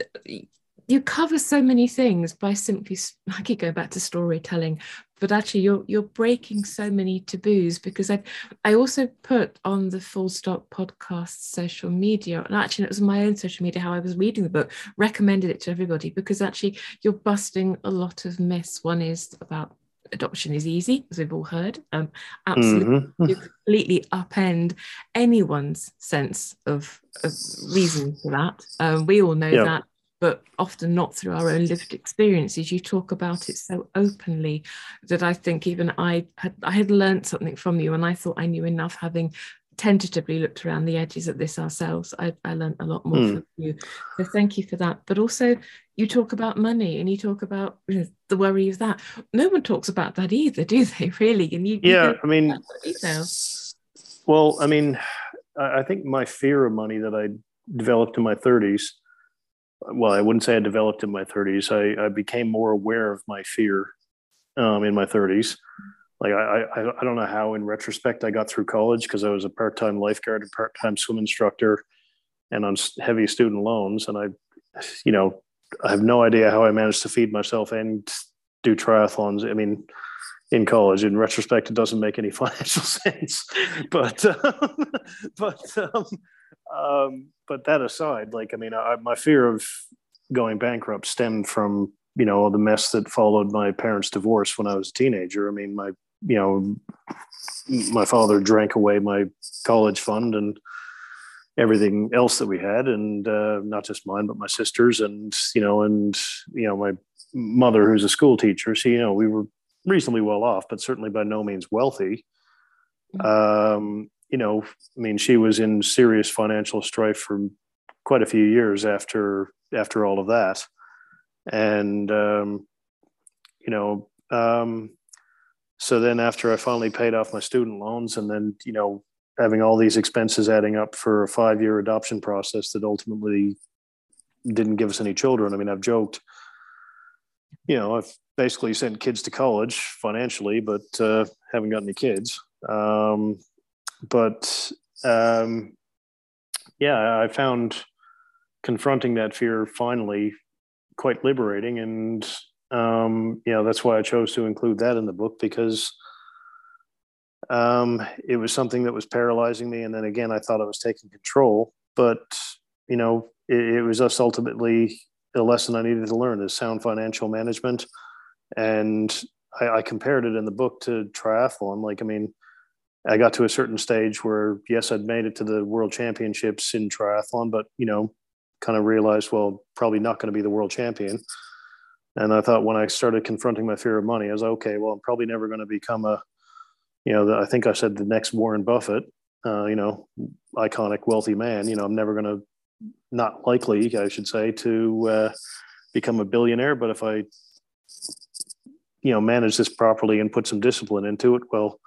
you cover so many things by simply I keep going back to storytelling, but actually you're you're breaking so many taboos because I I also put on the Full Stop podcast social media and actually it was my own social media how I was reading the book recommended it to everybody because actually you're busting a lot of myths. One is about adoption is easy, as we've all heard. Um, absolutely, mm-hmm. you completely upend anyone's sense of, of reason for that. Um, we all know that but often not through our own lived experiences. You talk about it so openly that I think even I had I had learned something from you, and I thought I knew enough, having tentatively looked around the edges at this ourselves. I, I learned a lot more mm. from you. So thank you for that. But also, you talk about money and you talk about you know, the worry of that. No one talks about that either, do they? Really? And you, yeah, you I mean, well, I mean, I think my fear of money that I developed in my 30s well, I wouldn't say I developed in my 30s. I, I became more aware of my fear um, in my 30s. Like I, I, I don't know how, in retrospect, I got through college because I was a part-time lifeguard and part-time swim instructor, and on heavy student loans. And I, you know, I have no idea how I managed to feed myself and do triathlons. I mean, in college. In retrospect, it doesn't make any financial sense. But um, but um, um, but that aside, like I mean, I, my fear of going bankrupt stemmed from you know the mess that followed my parents' divorce when I was a teenager. I mean, my you know my father drank away my college fund and everything else that we had and uh, not just mine but my sisters and you know and you know my mother who's a school teacher so you know we were reasonably well off but certainly by no means wealthy mm-hmm. um, you know, I mean, she was in serious financial strife for quite a few years after after all of that, and um, you know, um, so then after I finally paid off my student loans, and then you know, having all these expenses adding up for a five year adoption process that ultimately didn't give us any children. I mean, I've joked, you know, I've basically sent kids to college financially, but uh, haven't got any kids. Um, but um, yeah, I found confronting that fear finally quite liberating, and um, you know that's why I chose to include that in the book because um, it was something that was paralyzing me, and then again I thought I was taking control, but you know it, it was just ultimately a lesson I needed to learn is sound financial management, and I, I compared it in the book to triathlon. Like I mean I got to a certain stage where, yes, I'd made it to the world championships in triathlon, but, you know, kind of realized, well, probably not going to be the world champion. And I thought when I started confronting my fear of money, I was like, okay, well, I'm probably never going to become a, you know, the, I think I said the next Warren Buffett, uh, you know, iconic wealthy man. You know, I'm never going to not likely, I should say, to uh, become a billionaire. But if I, you know, manage this properly and put some discipline into it, well,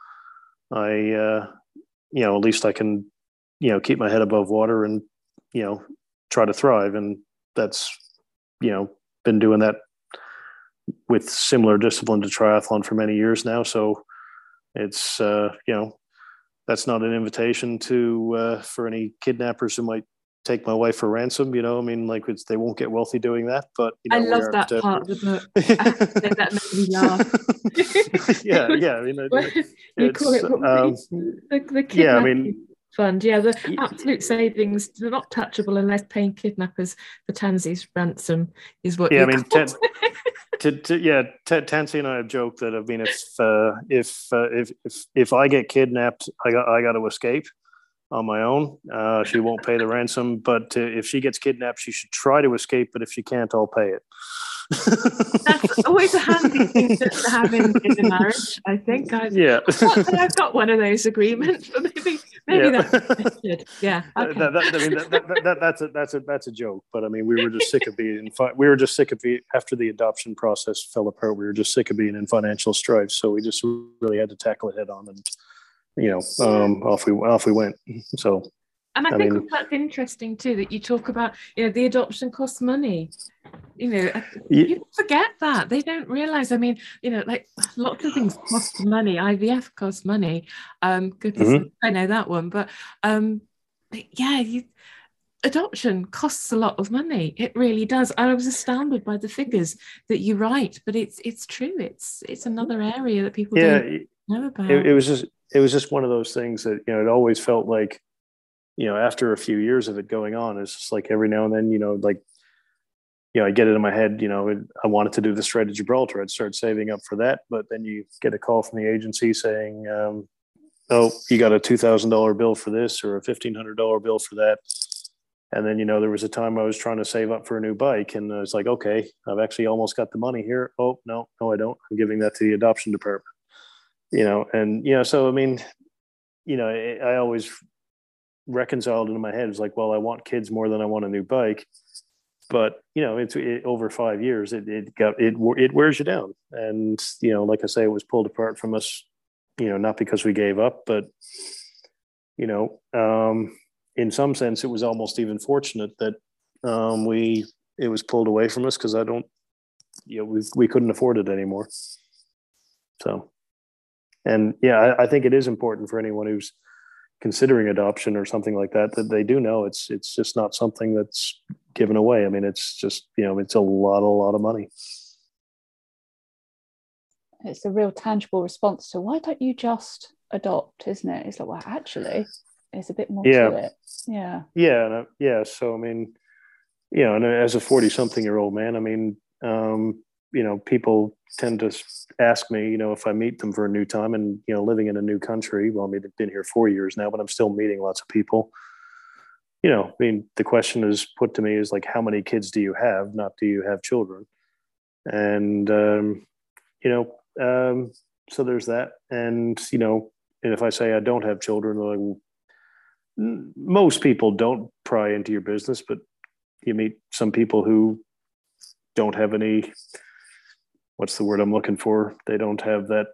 I, uh, you know, at least I can, you know, keep my head above water and, you know, try to thrive. And that's, you know, been doing that with similar discipline to triathlon for many years now. So it's, uh, you know, that's not an invitation to uh, for any kidnappers who might take my wife for ransom. You know, I mean, like they won't get wealthy doing that. But you know, I love that uh, part of the book. that made me laugh. yeah, yeah. I mean, it, you call it um, the, the yeah. I mean. Fund, yeah, the absolute savings they're not touchable unless paying kidnappers for Tansy's ransom is what. Yeah, I mean, to, to, yeah, T- Tansy and I have joked that I mean, if uh, if, uh, if if if I get kidnapped, I got I got to escape on my own. Uh, she won't pay the ransom, but uh, if she gets kidnapped, she should try to escape. But if she can't, I'll pay it. That's always a handy thing to, have in, in a marriage. I think. I've, yeah, I've got one of those agreements, but maybe maybe yeah. that's. Yeah, okay. that, that, I mean, that, that, that's a that's a that's a joke. But I mean, we were just sick of being in. Fi- we were just sick of being after the adoption process fell apart. We were just sick of being in financial strife. So we just really had to tackle it head on and you know, um, off we off we went. So, and I, I think mean, that's interesting too that you talk about, you know, the adoption costs money. You know, yeah. you forget that they don't realize. I mean, you know, like lots of things cost money. IVF costs money. Um, goodness, mm-hmm. I know that one, but um, but yeah, you adoption costs a lot of money it really does i was astounded by the figures that you write but it's it's true it's it's another area that people yeah, don't it, it was just it was just one of those things that you know it always felt like you know after a few years of it going on it's just like every now and then you know like you know i get it in my head you know i wanted to do the Strait of Gibraltar. I'd start saving up for that but then you get a call from the agency saying um, oh you got a $2000 bill for this or a $1500 bill for that. And then you know there was a time i was trying to save up for a new bike and i was like okay i've actually almost got the money here. Oh no no i don't. I'm giving that to the adoption department you know, and you know, so I mean, you know, I always reconciled in my head. It's like, well, I want kids more than I want a new bike, but you know, it's it, over five years, it it got it it wears you down, and you know, like I say, it was pulled apart from us, you know, not because we gave up, but you know, um, in some sense, it was almost even fortunate that um, we it was pulled away from us because I don't, you know, we we couldn't afford it anymore. So and yeah I, I, think it is important for anyone who's considering adoption or something like that that they do know it's it's just not something that's given away. I mean it's just you know it's a lot a lot of money. It's a real tangible response to why don't you just adopt isn't it? It's like well actually it's a bit more yeah. to it. Yeah. Yeah I, yeah so i mean you know and as a 40 something year old man i mean um you know people tend to ask me, you know, if I meet them for a new time and, you know, living in a new country, well, I mean, I've been here four years now, but I'm still meeting lots of people. You know, I mean, the question is put to me is like, how many kids do you have? Not do you have children? And, um, you know, um, so there's that. And, you know, and if I say I don't have children, like, most people don't pry into your business, but you meet some people who don't have any what's the word I'm looking for? They don't have that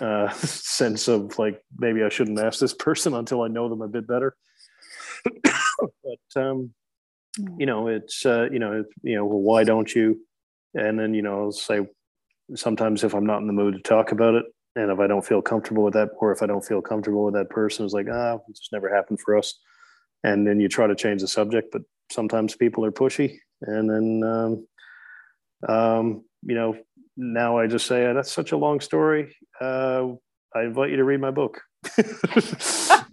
uh, sense of like maybe I shouldn't ask this person until I know them a bit better. but um, you know, it's uh, you know, you know, well, why don't you? And then you know, I'll say sometimes if I'm not in the mood to talk about it, and if I don't feel comfortable with that, or if I don't feel comfortable with that person, it's like ah, it just never happened for us. And then you try to change the subject, but sometimes people are pushy, and then um, um, you know, now I just say that's such a long story. Uh, I invite you to read my book.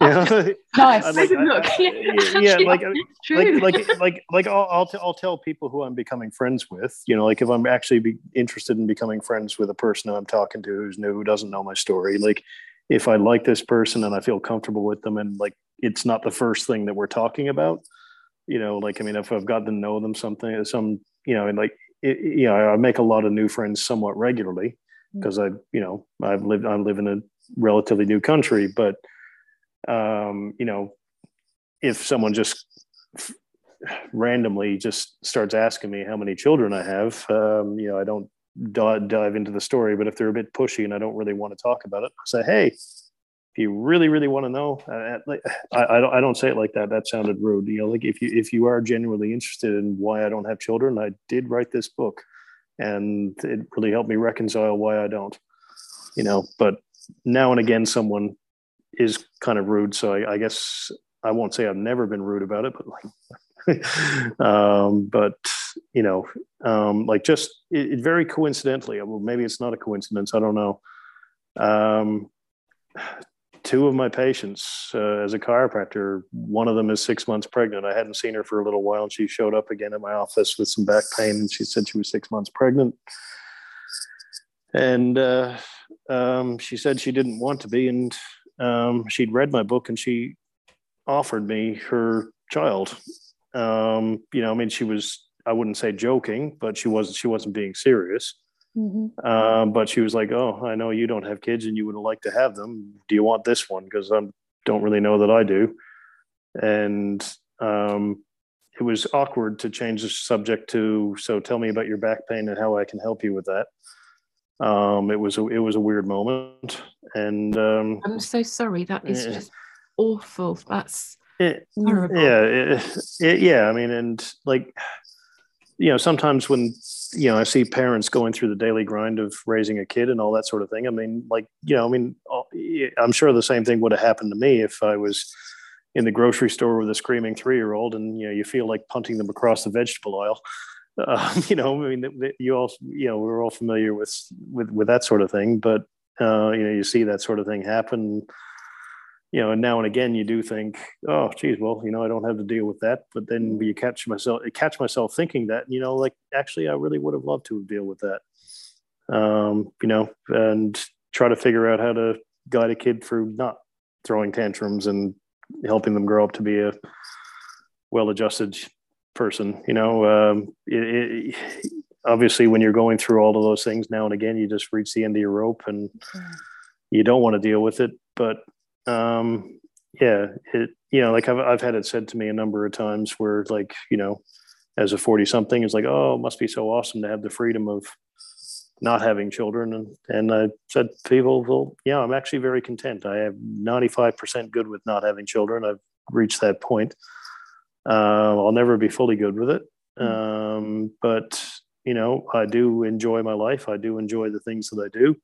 nice. Like, I, yeah, like, like, like, like, like, I'll, I'll, t- I'll tell people who I'm becoming friends with. You know, like if I'm actually be interested in becoming friends with a person I'm talking to who's new, who doesn't know my story, like if I like this person and I feel comfortable with them, and like it's not the first thing that we're talking about, you know, like I mean, if I've got to know them something, some, you know, and like it, you know, I make a lot of new friends somewhat regularly because mm. I, you know, I've lived, I live in a relatively new country, but, um, you know, if someone just randomly just starts asking me how many children I have, um, you know, I don't dive, dive into the story, but if they're a bit pushy and I don't really want to talk about it, I say, hey, if you really, really want to know, uh, I, I, don't, I don't say it like that. That sounded rude. You know, like if you if you are genuinely interested in why I don't have children, I did write this book, and it really helped me reconcile why I don't. You know, but now and again, someone is kind of rude. So I, I guess I won't say I've never been rude about it, but like, um, but you know, um, like just it, it very coincidentally, well, maybe it's not a coincidence. I don't know. Um, two of my patients uh, as a chiropractor, one of them is six months pregnant. I hadn't seen her for a little while, and she showed up again at my office with some back pain, and she said she was six months pregnant. And uh, um, she said she didn't want to be, and um, she'd read my book, and she offered me her child. Um, you know, I mean, she was I wouldn't say joking, but she wasn't she wasn't being serious. Mm-hmm. Um, but she was like, "Oh, I know you don't have kids, and you would like to have them. Do you want this one? Because I don't really know that I do." And um, it was awkward to change the subject to, "So tell me about your back pain and how I can help you with that." Um, it was a, it was a weird moment, and um, I'm so sorry. That is yeah. just awful. That's it, horrible. Yeah, it, it, yeah. I mean, and like, you know, sometimes when you know I see parents going through the daily grind of raising a kid and all that sort of thing. I mean, like, you know, I mean, I'm sure the same thing would have happened to me if I was in the grocery store with a screaming three year old, and you know, you feel like punting them across the vegetable aisle. Uh, you know, I mean, you all, you know, we're all familiar with with with that sort of thing, but uh, you know, you see that sort of thing happen you know, and now and again you do think, oh, geez, well, you know, I don't have to deal with that. But then you catch myself, catch myself thinking that, you know, like actually, I really would have loved to deal with that. Um, you know, and try to figure out how to guide a kid through not throwing tantrums and helping them grow up to be a well-adjusted person. You know, um, it, it, obviously when you're going through all of those things now and again, you just reach the end of your rope and you don't want to deal with it. But um, yeah, it, you know, like I've, I've had it said to me a number of times where like, you know, as a 40 something it's like, oh, it must be so awesome to have the freedom of not having children. And, and I said to people, well, yeah, I'm actually very content. I have 95% good with not having children. I've reached that point. Uh, I'll never be fully good with it. Hmm. Um, but you know, I do enjoy my life. I do enjoy the things that I do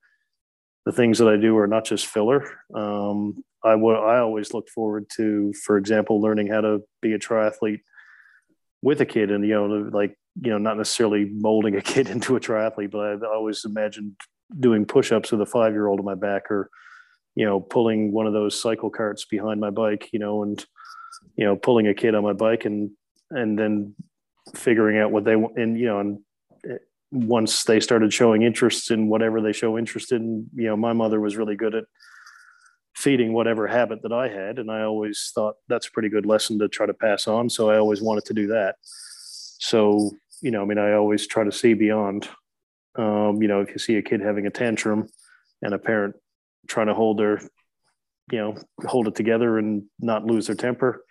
the things that I do are not just filler. Um, I I always look forward to, for example, learning how to be a triathlete with a kid, and you know, like you know, not necessarily molding a kid into a triathlete, but I always imagined doing push-ups with a five-year-old on my back, or you know, pulling one of those cycle carts behind my bike, you know, and you know, pulling a kid on my bike, and and then figuring out what they want, and you know, and once they started showing interest in whatever they show interest in, you know, my mother was really good at feeding whatever habit that I had. And I always thought that's a pretty good lesson to try to pass on. So I always wanted to do that. So, you know, I mean, I always try to see beyond. Um, you know, if you see a kid having a tantrum and a parent trying to hold their, you know, hold it together and not lose their temper,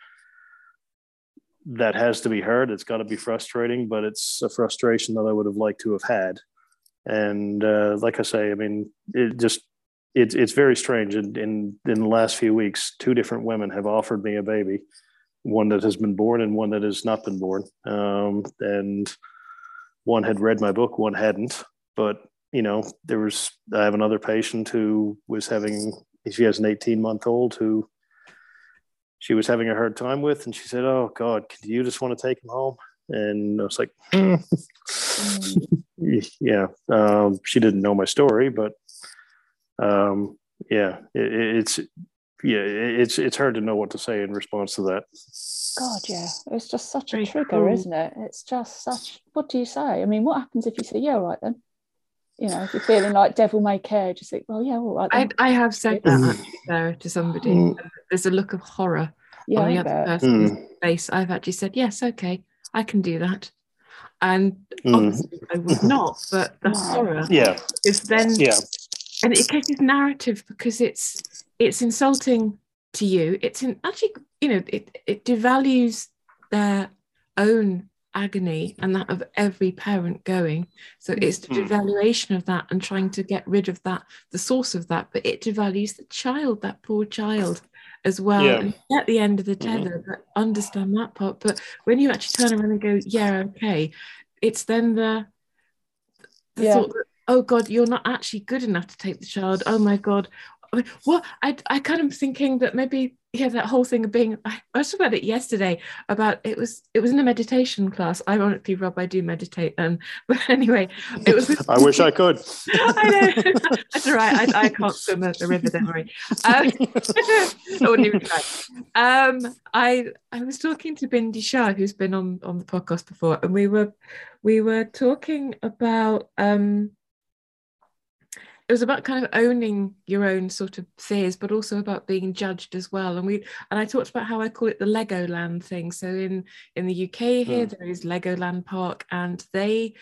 that has to be heard. It's got to be frustrating, but it's a frustration that I would have liked to have had. And uh, like I say, I mean, it just it's it's very strange. In, in in the last few weeks, two different women have offered me a baby, one that has been born and one that has not been born. Um, and one had read my book, one hadn't. But you know, there was I have another patient who was having she has an 18 month old who she was having a hard time with, and she said, "Oh God, do you just want to take him home?" And I was like, hmm. "Yeah." Um, she didn't know my story, but um, yeah, it, it's yeah, it's it's hard to know what to say in response to that. God, yeah, it's just such a trigger, cool. isn't it? It's just such. What do you say? I mean, what happens if you say, "Yeah, all right then"? You know, if you're feeling like devil may care, just think, well, yeah, all right. I, I, have said that Sarah, to somebody. Mm. There's a look of horror yeah, on the other person's mm. face. I've actually said, yes, okay, I can do that. And mm. obviously I would not, but the horror yeah. is then yeah. and it catches narrative because it's it's insulting to you. It's in actually, you know, it, it devalues their own agony and that of every parent going. So it's the Mm. devaluation of that and trying to get rid of that, the source of that, but it devalues the child, that poor child as well. Yeah. And at the end of the Mhm. tether, but understand that part. But when you actually turn around and go, yeah, okay, it's then the, the Yeah. thought that, oh God, you're not actually good enough to take the child. Oh my God. I mean, what I I kind of thinking that maybe yeah that whole thing of being I, was talking about it yesterday about it was it was in a meditation class. Ironically Rob I do meditate um but anyway it was I wish I could. I know. That's all right. I, I can't swim a, a river don't worry. Um, I wouldn't even try. Um I I was talking to Bindi Shah who's been on on the podcast before and we were we were talking about um it was about kind of owning your own sort of fears but also about being judged as well. And we and i talked about how i call it the legoland thing. So in in the uk here there is legoland park and they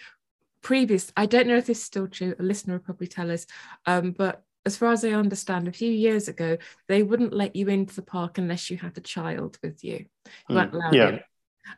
previous i don't know if this is still true a listener will probably tell us um, but as far as i understand a few years ago they wouldn't let you into the park unless you had a child with you. You weren't Mm, allowed yeah. in.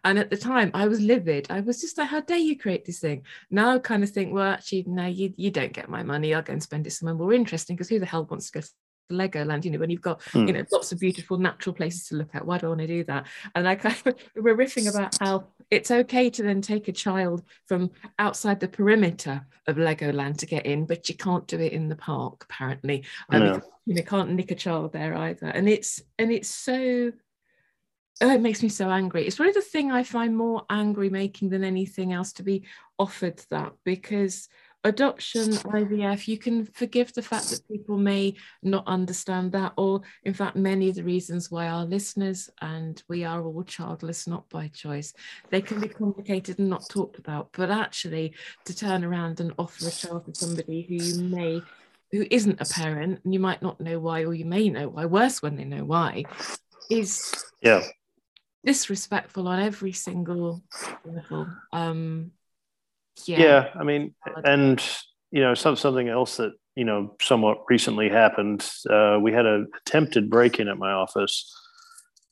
And at the time, I was livid. I was just like, "How dare you create this thing?" Now, I kind of think, well, actually, no, you you don't get my money. I'll go and spend it somewhere more interesting. Because who the hell wants to go to Legoland? You know, when you've got Hmm. you know lots of beautiful natural places to look at. Why do I want to do that? And I kind of we're riffing about how it's okay to then take a child from outside the perimeter of Legoland to get in, but you can't do it in the park apparently. No. you you know, can't nick a child there either. And it's and it's so oh, it makes me so angry. It's probably the thing I find more angry making than anything else to be offered that because adoption, IVF, you can forgive the fact that people may not understand that, or in fact, many of the reasons why our listeners and we are all childless, not by choice, they can be complicated and not talked about. But actually, to turn around and offer a child to somebody who you may who isn't a parent and you might not know why or you may know why worse when they know why is Yeah. Disrespectful on every single level. Um, yeah. yeah i mean and you know some, something else that you know somewhat recently happened uh, we had an attempted break-in at my office.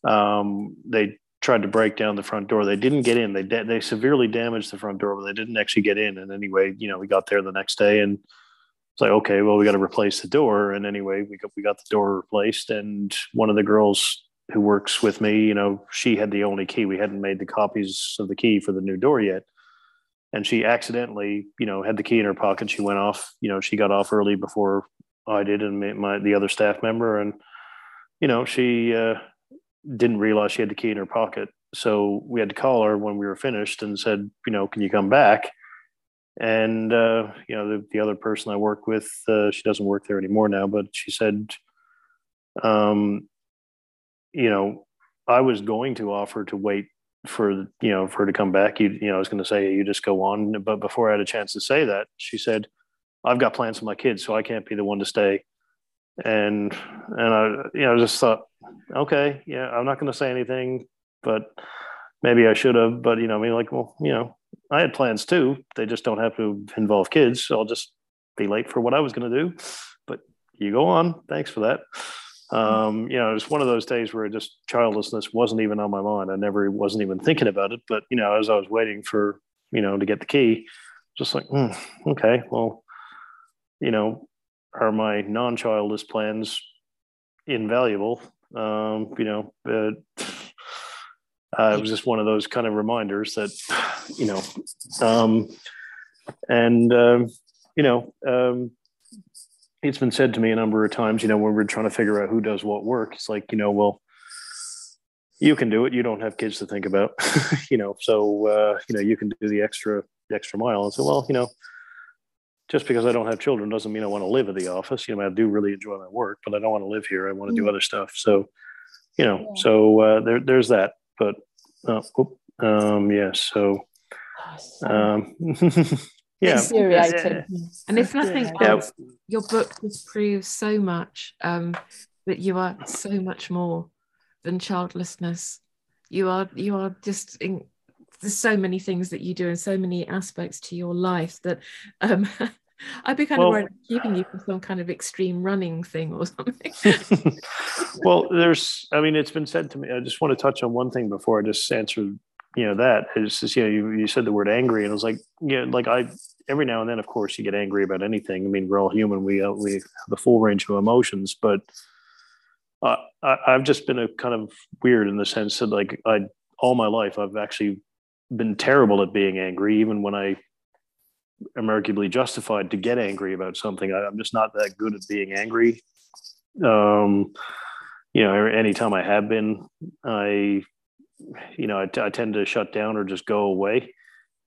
Um, they tried to break down the front door. They didn't get in. They da- they severely damaged the front door but they didn't actually get in. And anyway you know we got there the next day and it's like okay well we got to replace the door. And anyway we got we got the door replaced and one of the girls who works with me you know she had the only key we hadn't made the copies of the key for the new door yet and she accidentally, you know, had the key in her pocket. She went off, you know, she got off early before I did and my, the other staff member, and you know, she uh, didn't realize she had the key in her pocket. So we had to call her when we were finished and said, you know, can you come back? And uh, you know, the, the other person I work with, uh, she doesn't work there anymore now, but she said, um, you know, I was going to offer to wait for you know for her to come back. You you know i was going to say you just go on. But before i had a chance to say that she said i've got plans for my kids so i can't be the one to stay. And and i you know just thought okay yeah i'm not going to say anything but maybe i should have. But you know i mean like well you know i had plans too. They just don't have to involve kids so i'll just be late for what i was going to do. But you go on. Thanks for that um, you know, it was one of those days where just childlessness wasn't even on my mind. I never wasn't even thinking about it. But you know, as I was waiting for you know to get the key, just like, mm, okay, well, you know, are my non-childless plans invaluable? Um, you know, but uh, it was just one of those kind of reminders that you know, um, and um, you know. It's been said to me a number of times, you know, when we're trying to figure out who does what work, it's like, you know, well, you can do it. You don't have kids to think about, you know, so, uh, you know, you can do the extra, the extra mile. And so, well, you know, just because I don't have children doesn't mean I want to live at the office. You know, I do really enjoy my work, but I don't want to live here. I want to do other stuff. So, you know, Yeah. so uh, there, there's that. But, uh, whoop, um, yeah. So, so um, yeah. infuriating. And if nothing Yeah. Yeah. else, your book just proves so much um, that you are so much more than childlessness. You are you are just in, there's so many things that you do and so many aspects to your life that um, I'd be kind Well- of worried keeping you for some kind of extreme running thing or something. well, there's, I mean, it's been said to me. I just want to touch on one thing before I just answer you know that is just, you know you, you said the word angry and I was like yeah like I every now and then of course you get angry about anything. I mean we're all human. We uh, we have the full range of emotions but uh, I, I've just been a kind of weird in the sense that like I all my life I've actually been terrible at being angry even when I am arguably justified to get angry about something. I, I'm just not that good at being angry. Um you know anytime I have been I you know, I, t- I tend to shut down or just go away.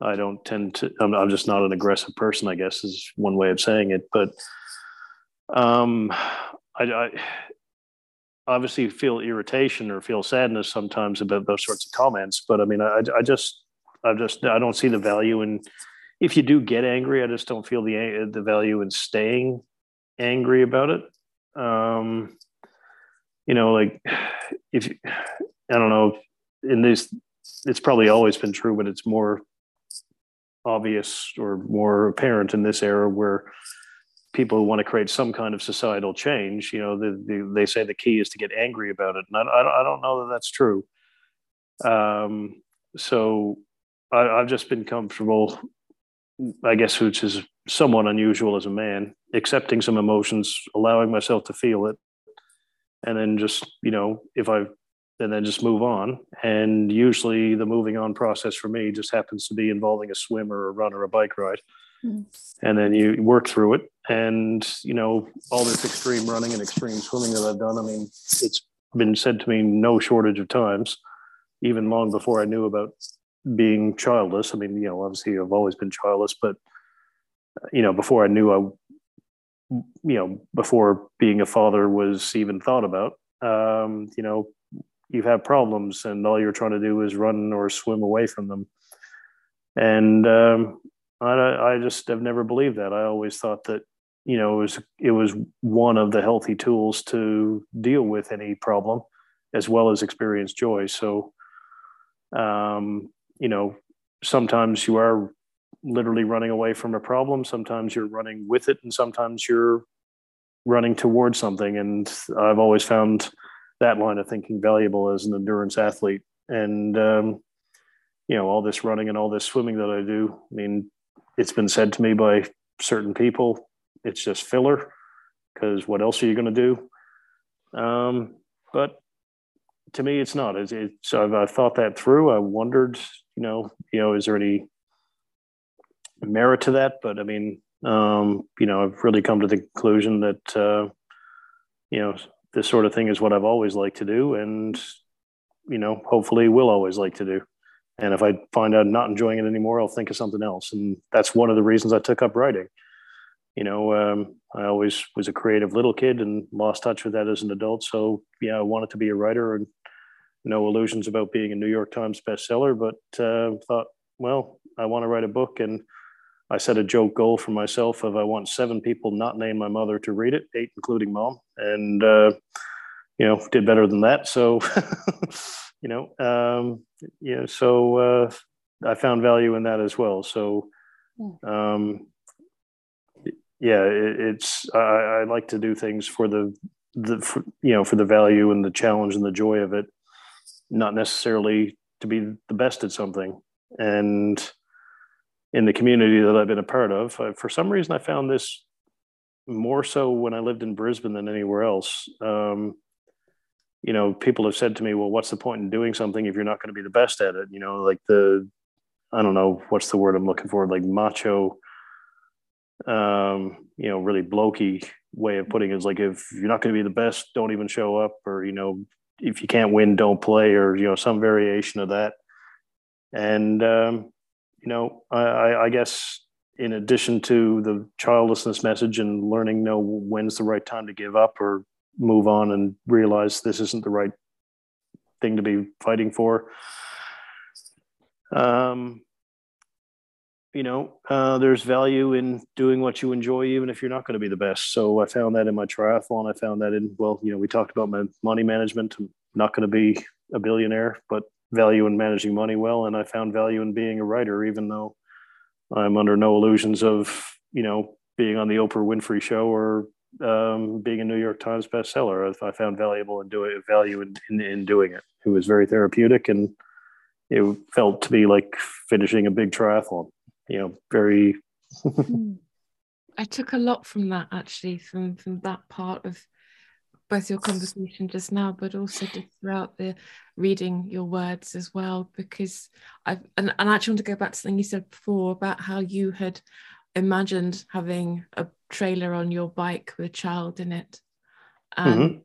I don't tend to. I'm, I'm, just not an aggressive person. I guess is one way of saying it. But um, I, I obviously feel irritation or feel sadness sometimes about those sorts of comments. But I mean, I, I just, I just, I don't see the value in. If you do get angry, I just don't feel the the value in staying angry about it. Um, you know, like if I don't know in this it's probably always been true but it's more obvious or more apparent in this era where people want to create some kind of societal change you know the, the, they say the key is to get angry about it and i, I don't know that that's true. Um, so I, i've just been comfortable i guess which is somewhat unusual as a man accepting some emotions allowing myself to feel it and then just you know if i and then just move on. And usually the moving on process for me just happens to be involving a swim or a run or a bike ride. Mm. And then you work through it. And, you know, all this extreme running and extreme swimming that I've done, I mean, it's been said to me no shortage of times, even long before I knew about being childless. I mean, you know, obviously I've always been childless, but, you know, before I knew I, you know, before being a father was even thought about, um, you know, you have problems and all you're trying to do is run or swim away from them. And um, I, I just have never believed that. I always thought that you know it was it was one of the healthy tools to deal with any problem, as well as experience joy. So, um, you know, sometimes you are literally running away from a problem. Sometimes you're running with it, and sometimes you're running towards something. And I've always found that line of thinking valuable as an endurance athlete. And, um, you know, all this running and all this swimming that I do, I mean, it's been said to me by certain people, it's just filler because what else are you going to do? Um, but to me, it's not. It's, it, so I've, I've, thought that through. I wondered, you know, you know, is there any merit to that? But I mean, um, you know, I've really come to the conclusion that, uh, you know, this sort of thing is what I've always liked to do, and you know, hopefully, will always like to do. And if I find out I'm not enjoying it anymore, I'll think of something else. And that's one of the reasons I took up writing. You know, um, I always was a creative little kid and lost touch with that as an adult. So yeah, I wanted to be a writer and no illusions about being a New York Times bestseller, but uh, thought, well, I want to write a book and I set a joke goal for myself of I want seven people not named my mother to read it, eight including mom, and uh, you know did better than that. So you know, um, yeah. So uh, I found value in that as well. So um, yeah, it, it's I, I, like to do things for the the for, you know for the value and the challenge and the joy of it, not necessarily to be the best at something and in the community that I've been a part of. For some reason, I found this more so when I lived in Brisbane than anywhere else. Um, you know, people have said to me, "Well, what's the point in doing something if you're not going to be the best at it?" You know, like the, I don't know what's the word I'm looking for, like macho, um, you know, really blokey way of putting it is like if you're not going to be the best, don't even show up, or you know, if you can't win, don't play, or you know, some variation of that. And um, you know, I, I guess in addition to the childlessness message and learning know when's the right time to give up or move on and realize this isn't the right thing to be fighting for. Um, you know, uh, there's value in doing what you enjoy, even if you're not going to be the best. So I found that in my triathlon. I found that in, well, you know, we talked about my money management. I'm not going to be a billionaire, but value in managing money well, and I found value in being a writer, even though I'm under no illusions of you know being on the Oprah Winfrey Show or um, being a New York Times bestseller. I, found valuable in doing value in, in, in, doing it. It was very therapeutic, and it felt to be like finishing a big triathlon. You know, very. I took a lot from that actually, from from that part of both your conversation just now, but also just throughout the reading your words as well, because I've and, and I actually want to go back to something you said before about how you had imagined having a trailer on your bike with a child in it. And mm-hmm.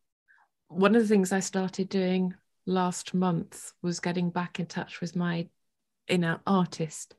one of the things I started doing last month was getting back in touch with my inner artist.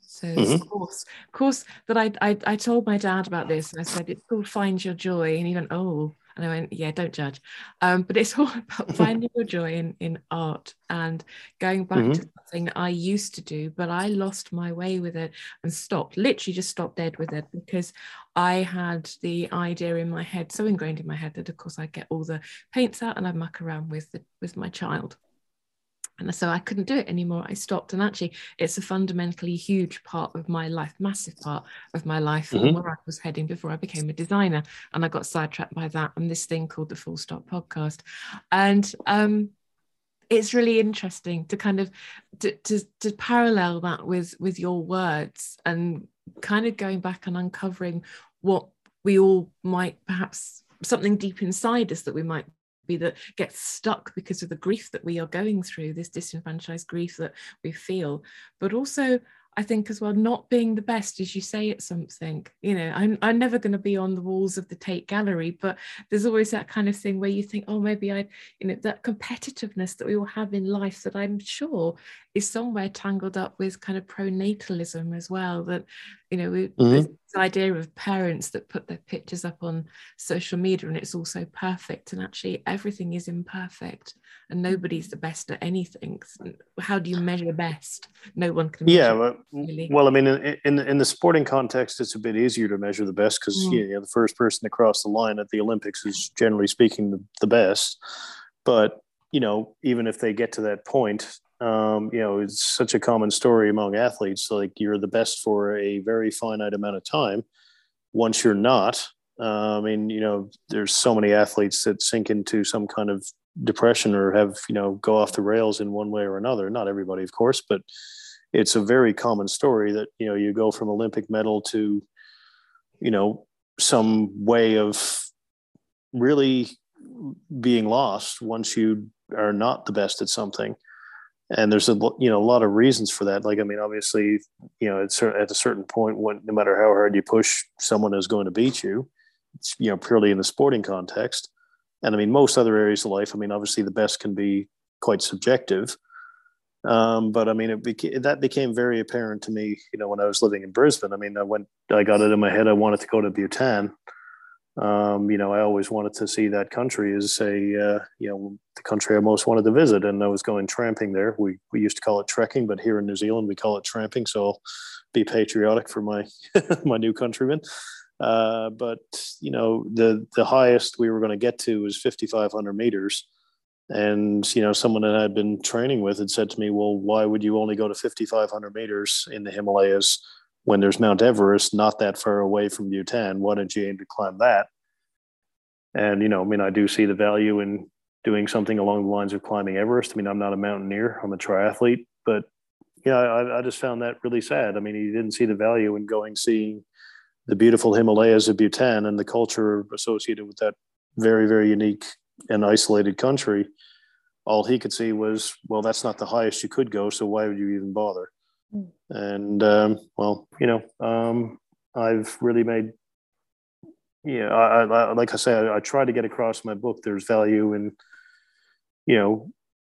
So mm-hmm. of course, of course that I, I I told my dad about this and I said it's called Find Your Joy. And he went, Oh, and I went, yeah, don't judge. Um, but it's all about finding your joy in, in art and going back mm-hmm. to something I used to do, but I lost my way with it and stopped, literally just stopped dead with it because I had the idea in my head, so ingrained in my head that of course I get all the paints out and I muck around with the, with my child and so I couldn't do it anymore. I stopped, and actually, it's a fundamentally huge part of my life, massive part of my life, mm-hmm. and where I was heading before I became a designer. And I got sidetracked by that and this thing called the Full Stop Podcast, and um, it's really interesting to kind of to, to, to parallel that with with your words and kind of going back and uncovering what we all might perhaps something deep inside us that we might that gets stuck because of the grief that we are going through, this disenfranchised grief that we feel, but also I think as well, not being the best as you say at something. You know, I'm, I'm never going to be on the walls of the Tate Gallery, but there's always that kind of thing where you think, oh, maybe I, you know, that competitiveness that we all have in life that I'm sure is somewhere tangled up with kind of pronatalism as well. That, you know, mm-hmm. this idea of parents that put their pictures up on social media and it's all so perfect, and actually everything is imperfect and nobody's the best at anything. How do you measure best? No one can. Yeah, well, really. well, I mean, in, in, in the sporting context, it's a bit easier to measure the best because mm. you know, the first person to cross the line at the Olympics is generally speaking the, the best. But you know, even if they get to that point, um, you know, it's such a common story among athletes. Like you're the best for a very finite amount of time. Once you're not, uh, I mean, you know, there's so many athletes that sink into some kind of depression or have, you know, go off the rails in one way or another. Not everybody, of course, but it's a very common story that, you know, you go from Olympic medal to, you know, some way of really being lost once you are not the best at something. And there's a you know a lot of reasons for that. Like i mean obviously you know it's at a certain point when no matter how hard you push someone is going to beat you. It's you know purely in the sporting context and i mean most other areas of life i mean obviously the best can be quite subjective um, but I mean, it beca- that became very apparent to me, you know, when I was living in Brisbane. I mean, I went, I got it in my head I wanted to go to Bhutan, um, you know, I always wanted to see that country as a, uh, you know, the country I most wanted to visit. And I was going tramping there. We, we used to call it trekking, but here in New Zealand, we call it tramping. So I'll be patriotic for my, my new countrymen. Uh, but, you know, the, the highest we were going to get to was 5,500 meters. And, you know, someone that I'd been training with had said to me, well, why would you only go to 5,500 meters in the Himalayas when there's Mount Everest not that far away from Bhutan. Why don't you aim to climb that? And, you know, I mean, I do see the value in doing something along the lines of climbing Everest. I mean, I'm not a mountaineer, I'm a triathlete, but yeah, I, I just found that really sad. I mean, he didn't see the value in going seeing the beautiful Himalayas of Bhutan and the culture associated with that very, very unique and isolated country. All he could see was, well, that's not the highest you could go, so why would you even bother? And um, well, you know, um, I've really made, yeah, I, I, like I say, I, I try to get across my book. There's value in, you know,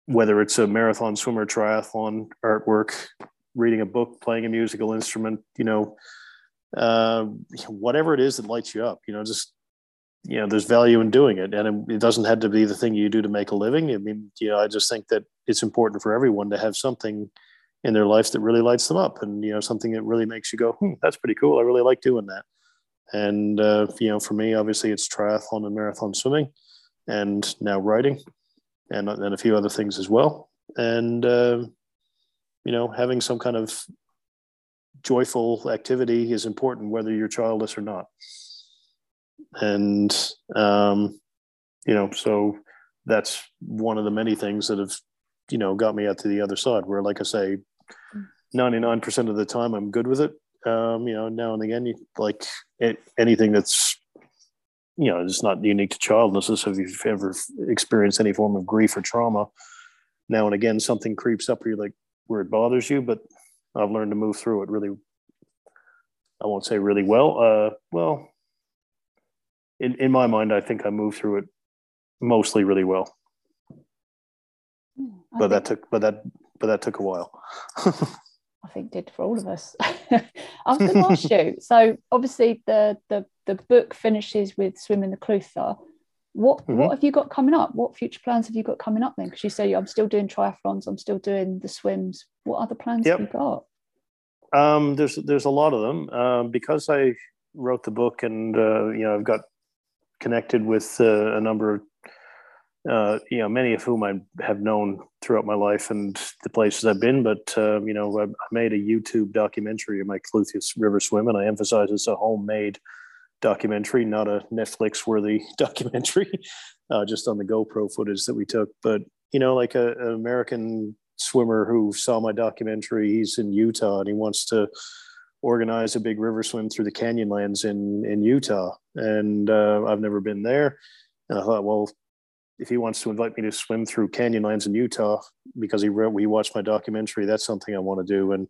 whether it's a marathon swimmer, triathlon, artwork, reading a book, playing a musical instrument, you know, uh, whatever it is that lights you up, you know, just you know, there's value in doing it, and it, doesn't have to be the thing you do to make a living. I mean, you know, I just think that it's important for everyone to have something in their lives that really lights them up and you know something that really makes you go hmm, that's pretty cool. I really like doing that. And uh, you know for me obviously it's triathlon and marathon swimming and now writing and, and a few other things as well. And uh, you know having some kind of joyful activity is important whether you're childless or not and um, you know so that's one of the many things that have you know got me out to the other side. Where, like I say, ninety nine percent of the time I'm good with it. Um, you know, now and again, you, like it, anything that's you know, it's not unique to childlessness. If you've ever experienced any form of grief or trauma, now and again something creeps up where you're like where it bothers you, but I've learned to move through it really. I won't say really well. Uh, well, in in my mind, I think I moved through it mostly really well. Hmm, but that took, but that, but that took a while. I think did for all of us. I was going to ask you. So obviously the the the book finishes with swimming the Clutha. What mm-hmm. what have you got coming up? What future plans have you got coming up then? Because you say I'm still doing triathlons, I'm still doing the swims. What other plans yep. have you got? Um, there's there's a lot of them um, because I wrote the book and uh, you know I've got connected with uh, a number of uh, you know, many of whom I have known throughout my life and the places I've been. But uh, you know, I, made a YouTube documentary of my Clutha River swim, and I emphasize it's a homemade documentary, not a Netflix-worthy documentary, uh, just on the GoPro footage that we took. But you know, like a, an American swimmer who saw my documentary, he's in Utah and he wants to organize a big river swim through the Canyonlands in in Utah, and uh, I've never been there. And I thought, well, if he wants to invite me to swim through Canyonlands in Utah because he wrote, we watched my documentary, that's something I want to do. And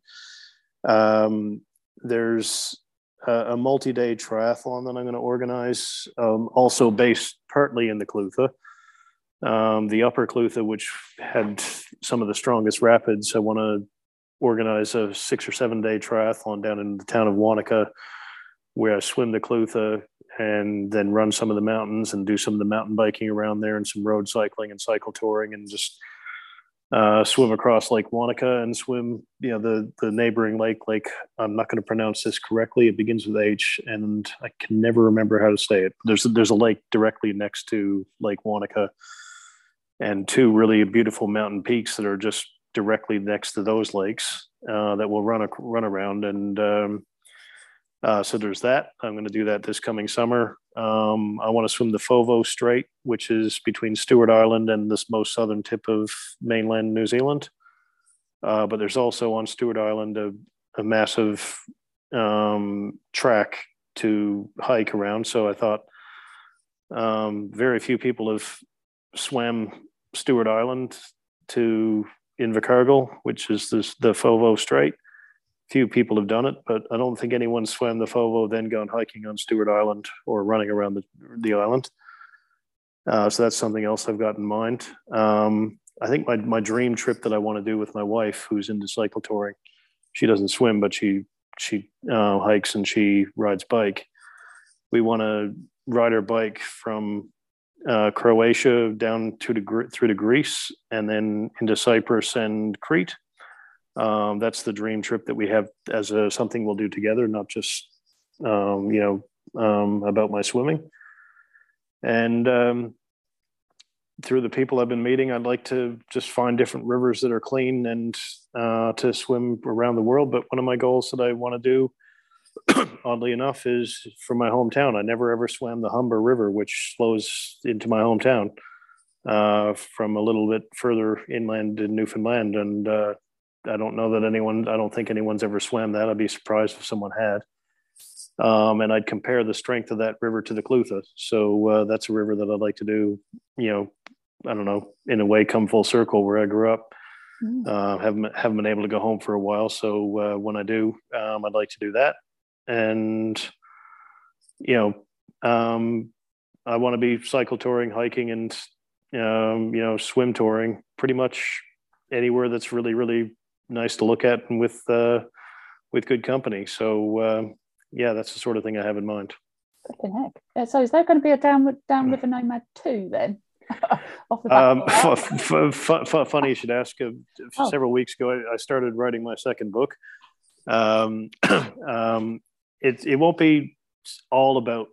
um, there's a, multi-day triathlon that I'm going to organize, um, also based partly in the Clutha. Um, the upper Clutha, which had some of the strongest rapids, I want to organize a six or seven day triathlon down in the town of Wanaka where I swim the Clutha and then run some of the mountains and do some of the mountain biking around there and some road cycling and cycle touring and just uh, swim across Lake Wanaka and swim, you know, the the neighboring lake. Like I'm not going to pronounce this correctly. It begins with H, and I can never remember how to say it. There's there's a lake directly next to Lake Wanaka, and two really beautiful mountain peaks that are just directly next to those lakes uh, that will run a, run around and um, uh, so there's that. I'm going to do that this coming summer. Um, I want to swim the Foveaux Strait, which is between Stewart Island and this most southern tip of mainland New Zealand. Uh, but there's also on Stewart Island a, a massive um, track to hike around. So I thought um, very few people have swam Stewart Island to Invercargill, which is this, the Foveaux Strait few people have done it, but I don't think anyone swam the Foveaux, then gone hiking on Stewart Island or running around the, the island. Uh, so that's something else I've got in mind. Um, I think my, my dream trip that I want to do with my wife, who's into cycle touring, she doesn't swim, but she she uh, hikes and she rides bike. We want to ride our bike from uh, Croatia down to the, through to Greece and then into Cyprus and Crete um, that's the dream trip that we have as a, something we'll do together, not just um, you know um, about my swimming. And um, through the people I've been meeting, I'd like to just find different rivers that are clean and uh, to swim around the world. But one of my goals that I want to do, oddly enough, is from my hometown. I never ever swam the Humber River, which flows into my hometown uh, from a little bit further inland in Newfoundland. And uh, I don't know that anyone, I don't think anyone's ever swam that. I'd be surprised if someone had. Um, and I'd compare the strength of that river to the Clutha. So uh, that's a river that I'd like to do, you know, I don't know, in a way, come full circle where I grew up. Mm. Uh, haven't, haven't been able to go home for a while. So uh, when I do, um, I'd like to do that. And, you know, um, I want to be cycle touring, hiking, and, um, you know, swim touring pretty much anywhere that's really, really nice to look at and with uh, with good company. So uh, yeah, that's the sort of thing I have in mind. heck. So is there going to be a down down river nomad two then? um, f- f- f- funny you should ask. Uh, oh. Several weeks ago, I, I, started writing my second book. Um, um, it it won't be all about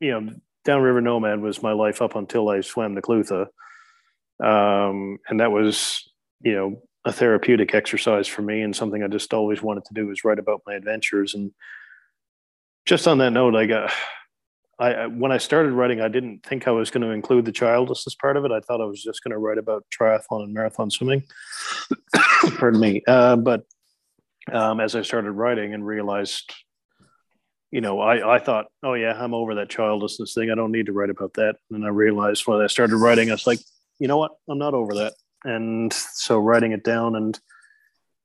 you know downriver nomad was my life up until I swam the Clutha, um, and that was you know a therapeutic exercise for me and something I just always wanted to do is write about my adventures. And just on that note, I got, I when I started writing, I didn't think I was going to include the childlessness part of it. I thought I was just going to write about triathlon and marathon swimming. Pardon me. Uh, but um, as I started writing and realized, you know, I, I thought, oh yeah, I'm over that childlessness thing. I don't need to write about that. And I realized when I started writing, I was like, you know what? I'm not over that. And so writing it down and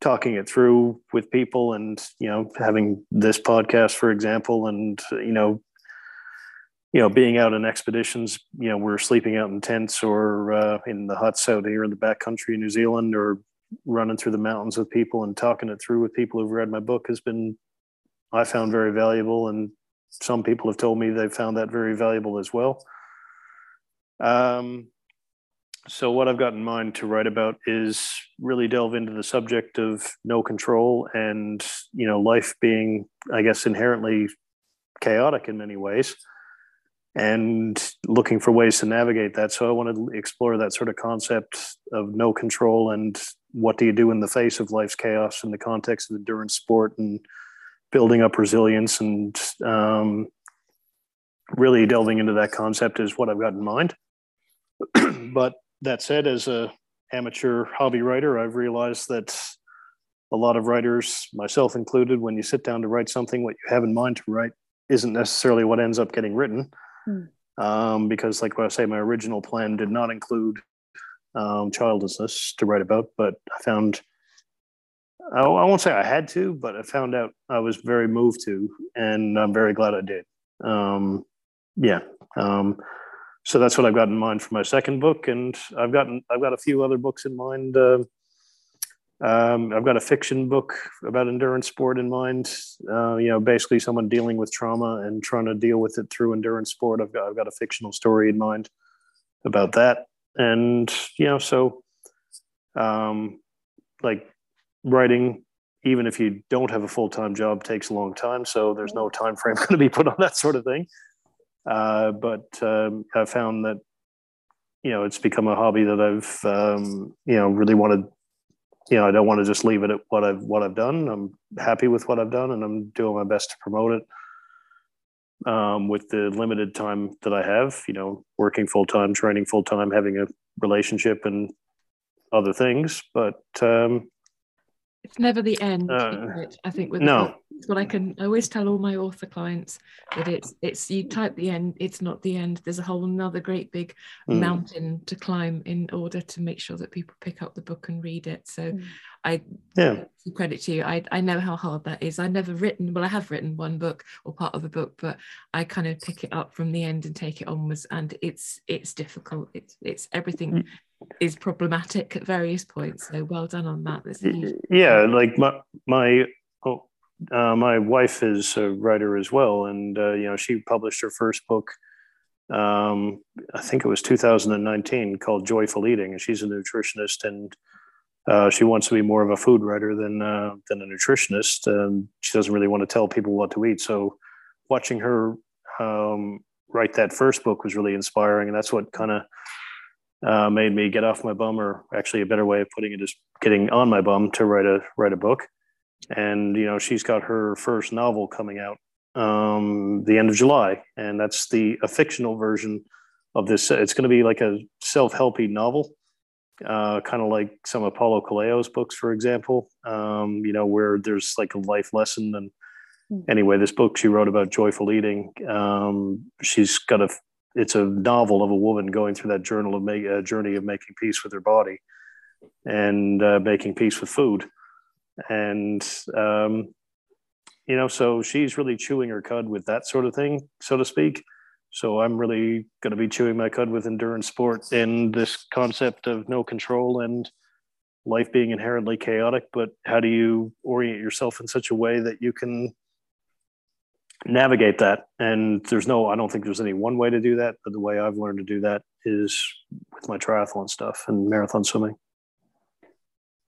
talking it through with people and, you know, having this podcast, for example, and, you know, you know, being out in expeditions, you know, we're sleeping out in tents or uh, in the huts out here in the back country in New Zealand or running through the mountains with people and talking it through with people who've read my book has been, I found very valuable. And some people have told me they've found that very valuable as well. Um, so what I've got in mind to write about is really delve into the subject of no control and you know life being, I guess, inherently chaotic in many ways, and looking for ways to navigate that. So I want to explore that sort of concept of no control and what do you do in the face of life's chaos in the context of endurance sport and building up resilience and um, really delving into that concept is what I've got in mind. but that said, as a amateur hobby writer, I've realized that a lot of writers, myself included, when you sit down to write something, what you have in mind to write isn't necessarily what ends up getting written. Mm. Um, because, like what I say, my original plan did not include um, childlessness to write about, but I found I, I won't say I had to, but I found out I was very moved to, and I'm very glad I did. Um, yeah. Um, so that's what I've got in mind for my second book, and I've gotten I've got a few other books in mind. Uh, um, I've got a fiction book about endurance sport in mind. Uh, you know, basically someone dealing with trauma and trying to deal with it through endurance sport. I've got I've got a fictional story in mind about that, and you know, so um, like writing, even if you don't have a full time job, takes a long time. So there's no time frame going to be put on that sort of thing. Uh, but um, I found that you know it's become a hobby that I've um, you know really wanted. You know, I don't want to just leave it at what I've what I've done. I'm happy with what I've done, and I'm doing my best to promote it um, with the limited time that I have. You know, working full time, training full time, having a relationship, and other things. But um, it's never the end. Uh, I think with no, it's what I can I always tell all my author clients that it's it's you type the end, it's not the end. There's a whole another great big mm. mountain to climb in order to make sure that people pick up the book and read it. So mm. I yeah credit to you. I I know how hard that is. I've never written well, I have written one book or part of a book, but I kind of pick it up from the end and take it onwards. And it's it's difficult. It's it's everything mm is problematic at various points. So well done on that. yeah, like my my oh, uh, my wife is a writer as well, and uh, you know she published her first book. Um, I think it was 2019 called Joyful Eating, and she's a nutritionist and. Uh, she wants to be more of a food writer than uh, than a nutritionist, and she doesn't really want to tell people what to eat. So, watching her um, write that first book was really inspiring, and that's what kind of uh, made me get off my bum, or actually a better way of putting it is getting on my bum to write a write a book. And you know, she's got her first novel coming out um, the end of July, and that's the a fictional version of this. It's going to be like a self helpy novel, uh, kind of like some of Paulo Coelho's books, for example. Um, you know, where there's like a life lesson and hmm. anyway, this book she wrote about joyful eating. Um, she's got a it's a novel of a woman going through that journal of make, uh, journey of making peace with her body and uh, making peace with food and um, you know so she's really chewing her cud with that sort of thing so to speak so i'm really going to be chewing my cud with endurance sport and this concept of no control and life being inherently chaotic but how do you orient yourself in such a way that you can navigate that. And there's no, I don't think there's any one way to do that, but the way I've learned to do that is with my triathlon stuff and marathon swimming.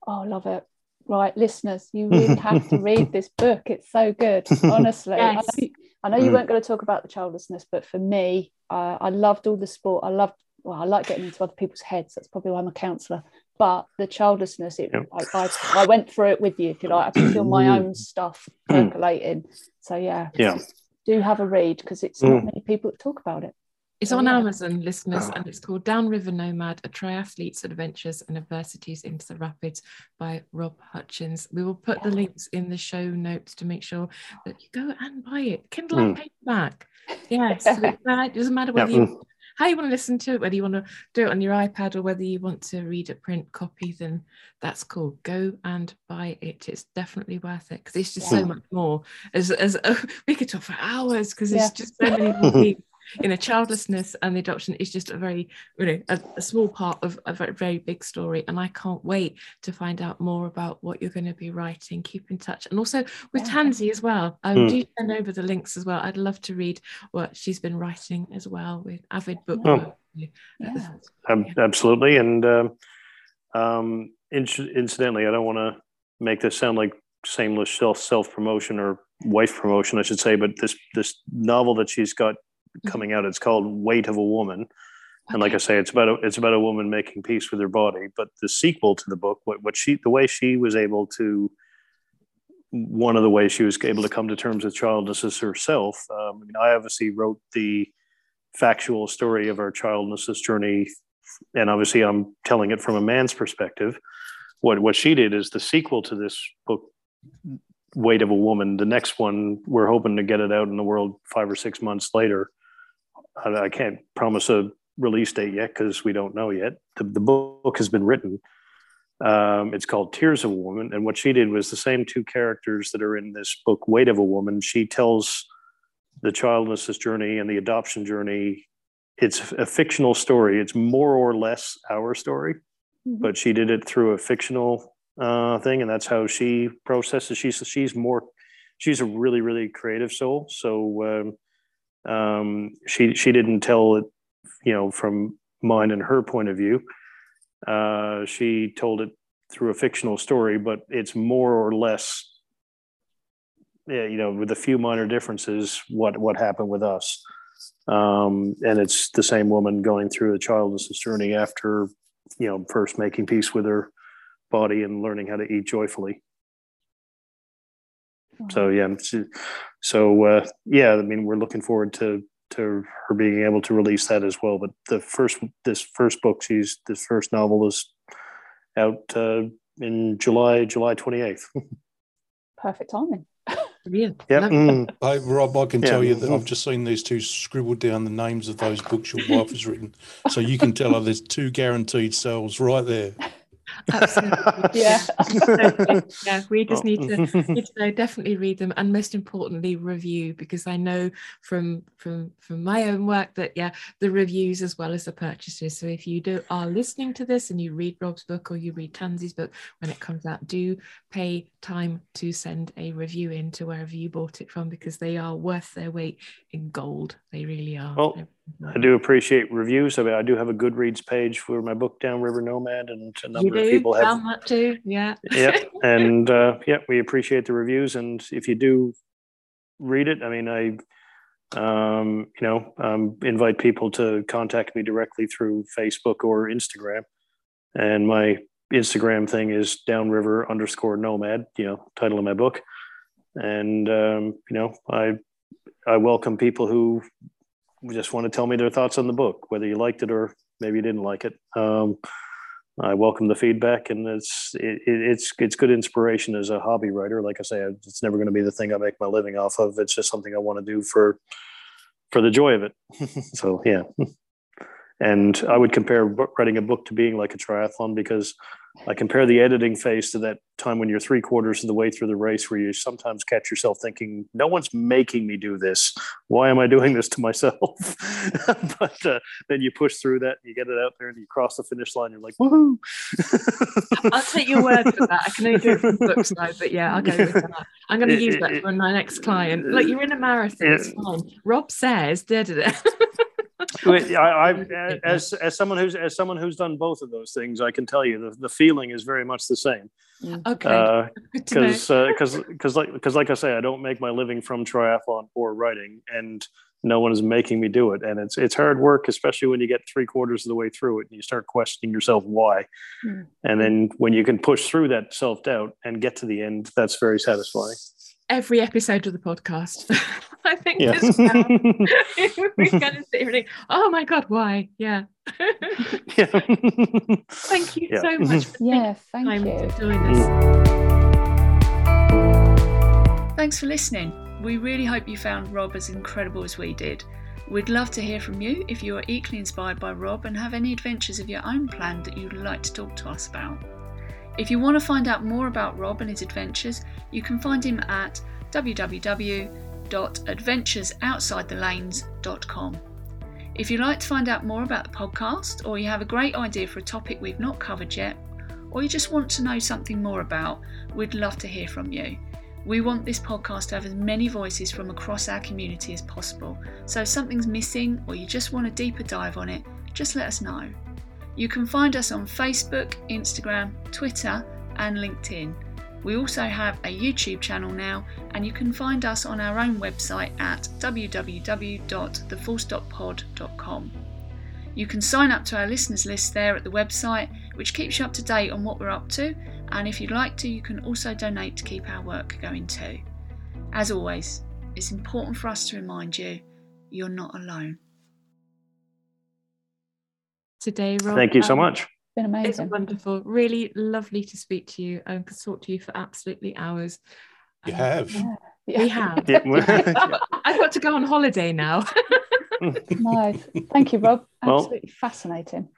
Oh, love it. Right, listeners, you really have to read this book. It's so good, honestly. yes. I know, I know you mm. weren't going to talk about the childlessness, but for me, uh, I loved all the sport. I loved, well, I like getting into other people's heads. That's probably why I'm a counsellor. But the childlessness, it, yep. I, I, I, went through it with you, if you like. I can feel my mm. own stuff percolating. So, yeah. Yeah do have a read because it's mm. not many people that talk about it. It's on Amazon, listeners, and it's called Downriver Nomad: A Triathlete's Adventures and Adversities into the Rapids by Rob Hutchings. We will put the links in the show notes to make sure that you go and buy it. Kindle mm. and paperback. Yes, it doesn't matter whether you mm. how you want to listen to it, whether you want to do it on your iPad or whether you want to read a print copy, then that's cool. Go and buy it. It's definitely worth it because it's just yeah. so much more. As as uh, we could talk for hours because yeah. just so many you know childlessness and the adoption is just a very you know a, a, small part of a very, very big story and i can't wait to find out more about what you're going to be writing keep in touch and also with yeah. tansy as well um, mm. do send over the links as well i'd love to read what she's been writing as well with avid book oh. yeah. Um, absolutely and um, um incidentally i don't want to make this sound like shameless self self promotion or wife promotion i should say but this this novel that she's got coming out. It's called Weight of a Woman. And like I say, it's about a, it's about a woman making peace with her body. But the sequel to the book, what, what she the way she was able to, one of the ways she was able to come to terms with childlessness herself. Um, I mean, I obviously wrote the factual story of our childlessness journey, and obviously I'm telling it from a man's perspective. What what she did is the sequel to this book weight of a woman the next one we're hoping to get it out in the world five or six months later I, I can't promise a release date yet because we don't know yet. The, the book has been written. Um, it's called Tears of a Woman. And what she did was the same two characters that are in this book, Weight of a Woman. She tells the childlessness journey and the adoption journey. It's a fictional story. It's more or less our story, mm-hmm. but she did it through a fictional uh, thing, and that's how she processes. She's she's more. She's a really really creative soul. So um, um, she she didn't tell it, you know, from mine and her point of view. Uh, she told it through a fictional story, but it's more or less, yeah, you know, with a few minor differences, what what happened with us. Um, and it's the same woman going through a childlessness journey after, you know, first making peace with her body and learning how to eat joyfully so yeah so uh, yeah i mean we're looking forward to to her being able to release that as well but the first this first book she's this first novel is out uh, in july july 28th perfect timing Brilliant. Yeah. Mm. Hey, Rob, I can yeah. tell you that I've just seen these two scribbled down the names of those books your wife has written. So you can tell her there's two guaranteed sales right there. Absolutely. yeah. yeah, readers need to, need to know, definitely read them and most importantly review because I know from from from my own work that yeah, the reviews as well as the purchases. So if you do are listening to this and you read Rob's book or you read Tansy's book when it comes out, do pay time to send a review in to wherever you bought it from because they are worth their weight in gold. They really are. Well, I do appreciate reviews. I mean, I do have a Goodreads page for my book, Downriver Nomad, and a number of people have found that too. Yeah. yeah, and uh, yeah, we appreciate the reviews. And if you do read it, I mean, I um, you know um, invite people to contact me directly through Facebook or Instagram, and my Instagram thing is Downriver underscore Nomad. You know, title of my book, and um, you know, I I welcome people who just want to tell me their thoughts on the book, whether you liked it or maybe you didn't like it. Um, I welcome the feedback, and it's it, it's it's good inspiration as a hobby writer. Like I say, it's never going to be the thing I make my living off of. It's just something I want to do for for the joy of it. so yeah, and I would compare writing a book to being like a triathlon because I compare the editing phase to that time when you're three quarters of the way through the race, where you sometimes catch yourself thinking, "No one's making me do this. Why am I doing this to myself?" but uh, then you push through that, and you get it out there, and you cross the finish line. You're like, "Woohoo!" I'll take your word for that. I can only do it from books side, but yeah, I'll go with that. I'm going to use that for my next client. Like you're in a marathon, it's fine. Rob says, da da da. I, I, as as someone who's as someone who's done both of those things, I can tell you the, the feeling is very much the same. Mm. Okay. Because because because like because like I say, I don't make my living from triathlon or writing, and no one is making me do it, and it's it's hard work, especially when you get three quarters of the way through it and you start questioning yourself why, mm. and then when you can push through that self doubt and get to the end, that's very satisfying. Every episode of the podcast. I think Yeah. this now, we're going to sit here and think, oh my God, why? Yeah. yeah. Thank you Yeah. so much mm-hmm. for Yeah, taking thank time you. to join us. Thanks for listening. We really hope you found Rob as incredible as we did. We'd love to hear from you if you are equally inspired by Rob and have any adventures of your own planned that you'd like to talk to us about. If you want to find out more about Rob and his adventures, you can find him at www.adventuresoutsidethelanes.com. If you'd like to find out more about the podcast, or you have a great idea for a topic we've not covered yet, or you just want to know something more about, we'd love to hear from you. We want this podcast to have as many voices from across our community as possible, so if something's missing or you just want a deeper dive on it, just let us know. You can find us on Facebook, Instagram, Twitter, and LinkedIn. We also have a YouTube channel now, and you can find us on our own website at www.thefullstoppod.com. You can sign up to our listeners list there at the website, which keeps you up to date on what we're up to, and if you'd like to, you can also donate to keep our work going too. As always, it's important for us to remind you you're not alone. Today, Rob. Thank you so um, much. It's been amazing. It's amazing. wonderful. Really lovely to speak to you. I could talk to you for absolutely hours. You Um, have. Yeah. We have. Yeah, I've got to go on holiday now. nice. thank you, Rob. Well- Absolutely fascinating.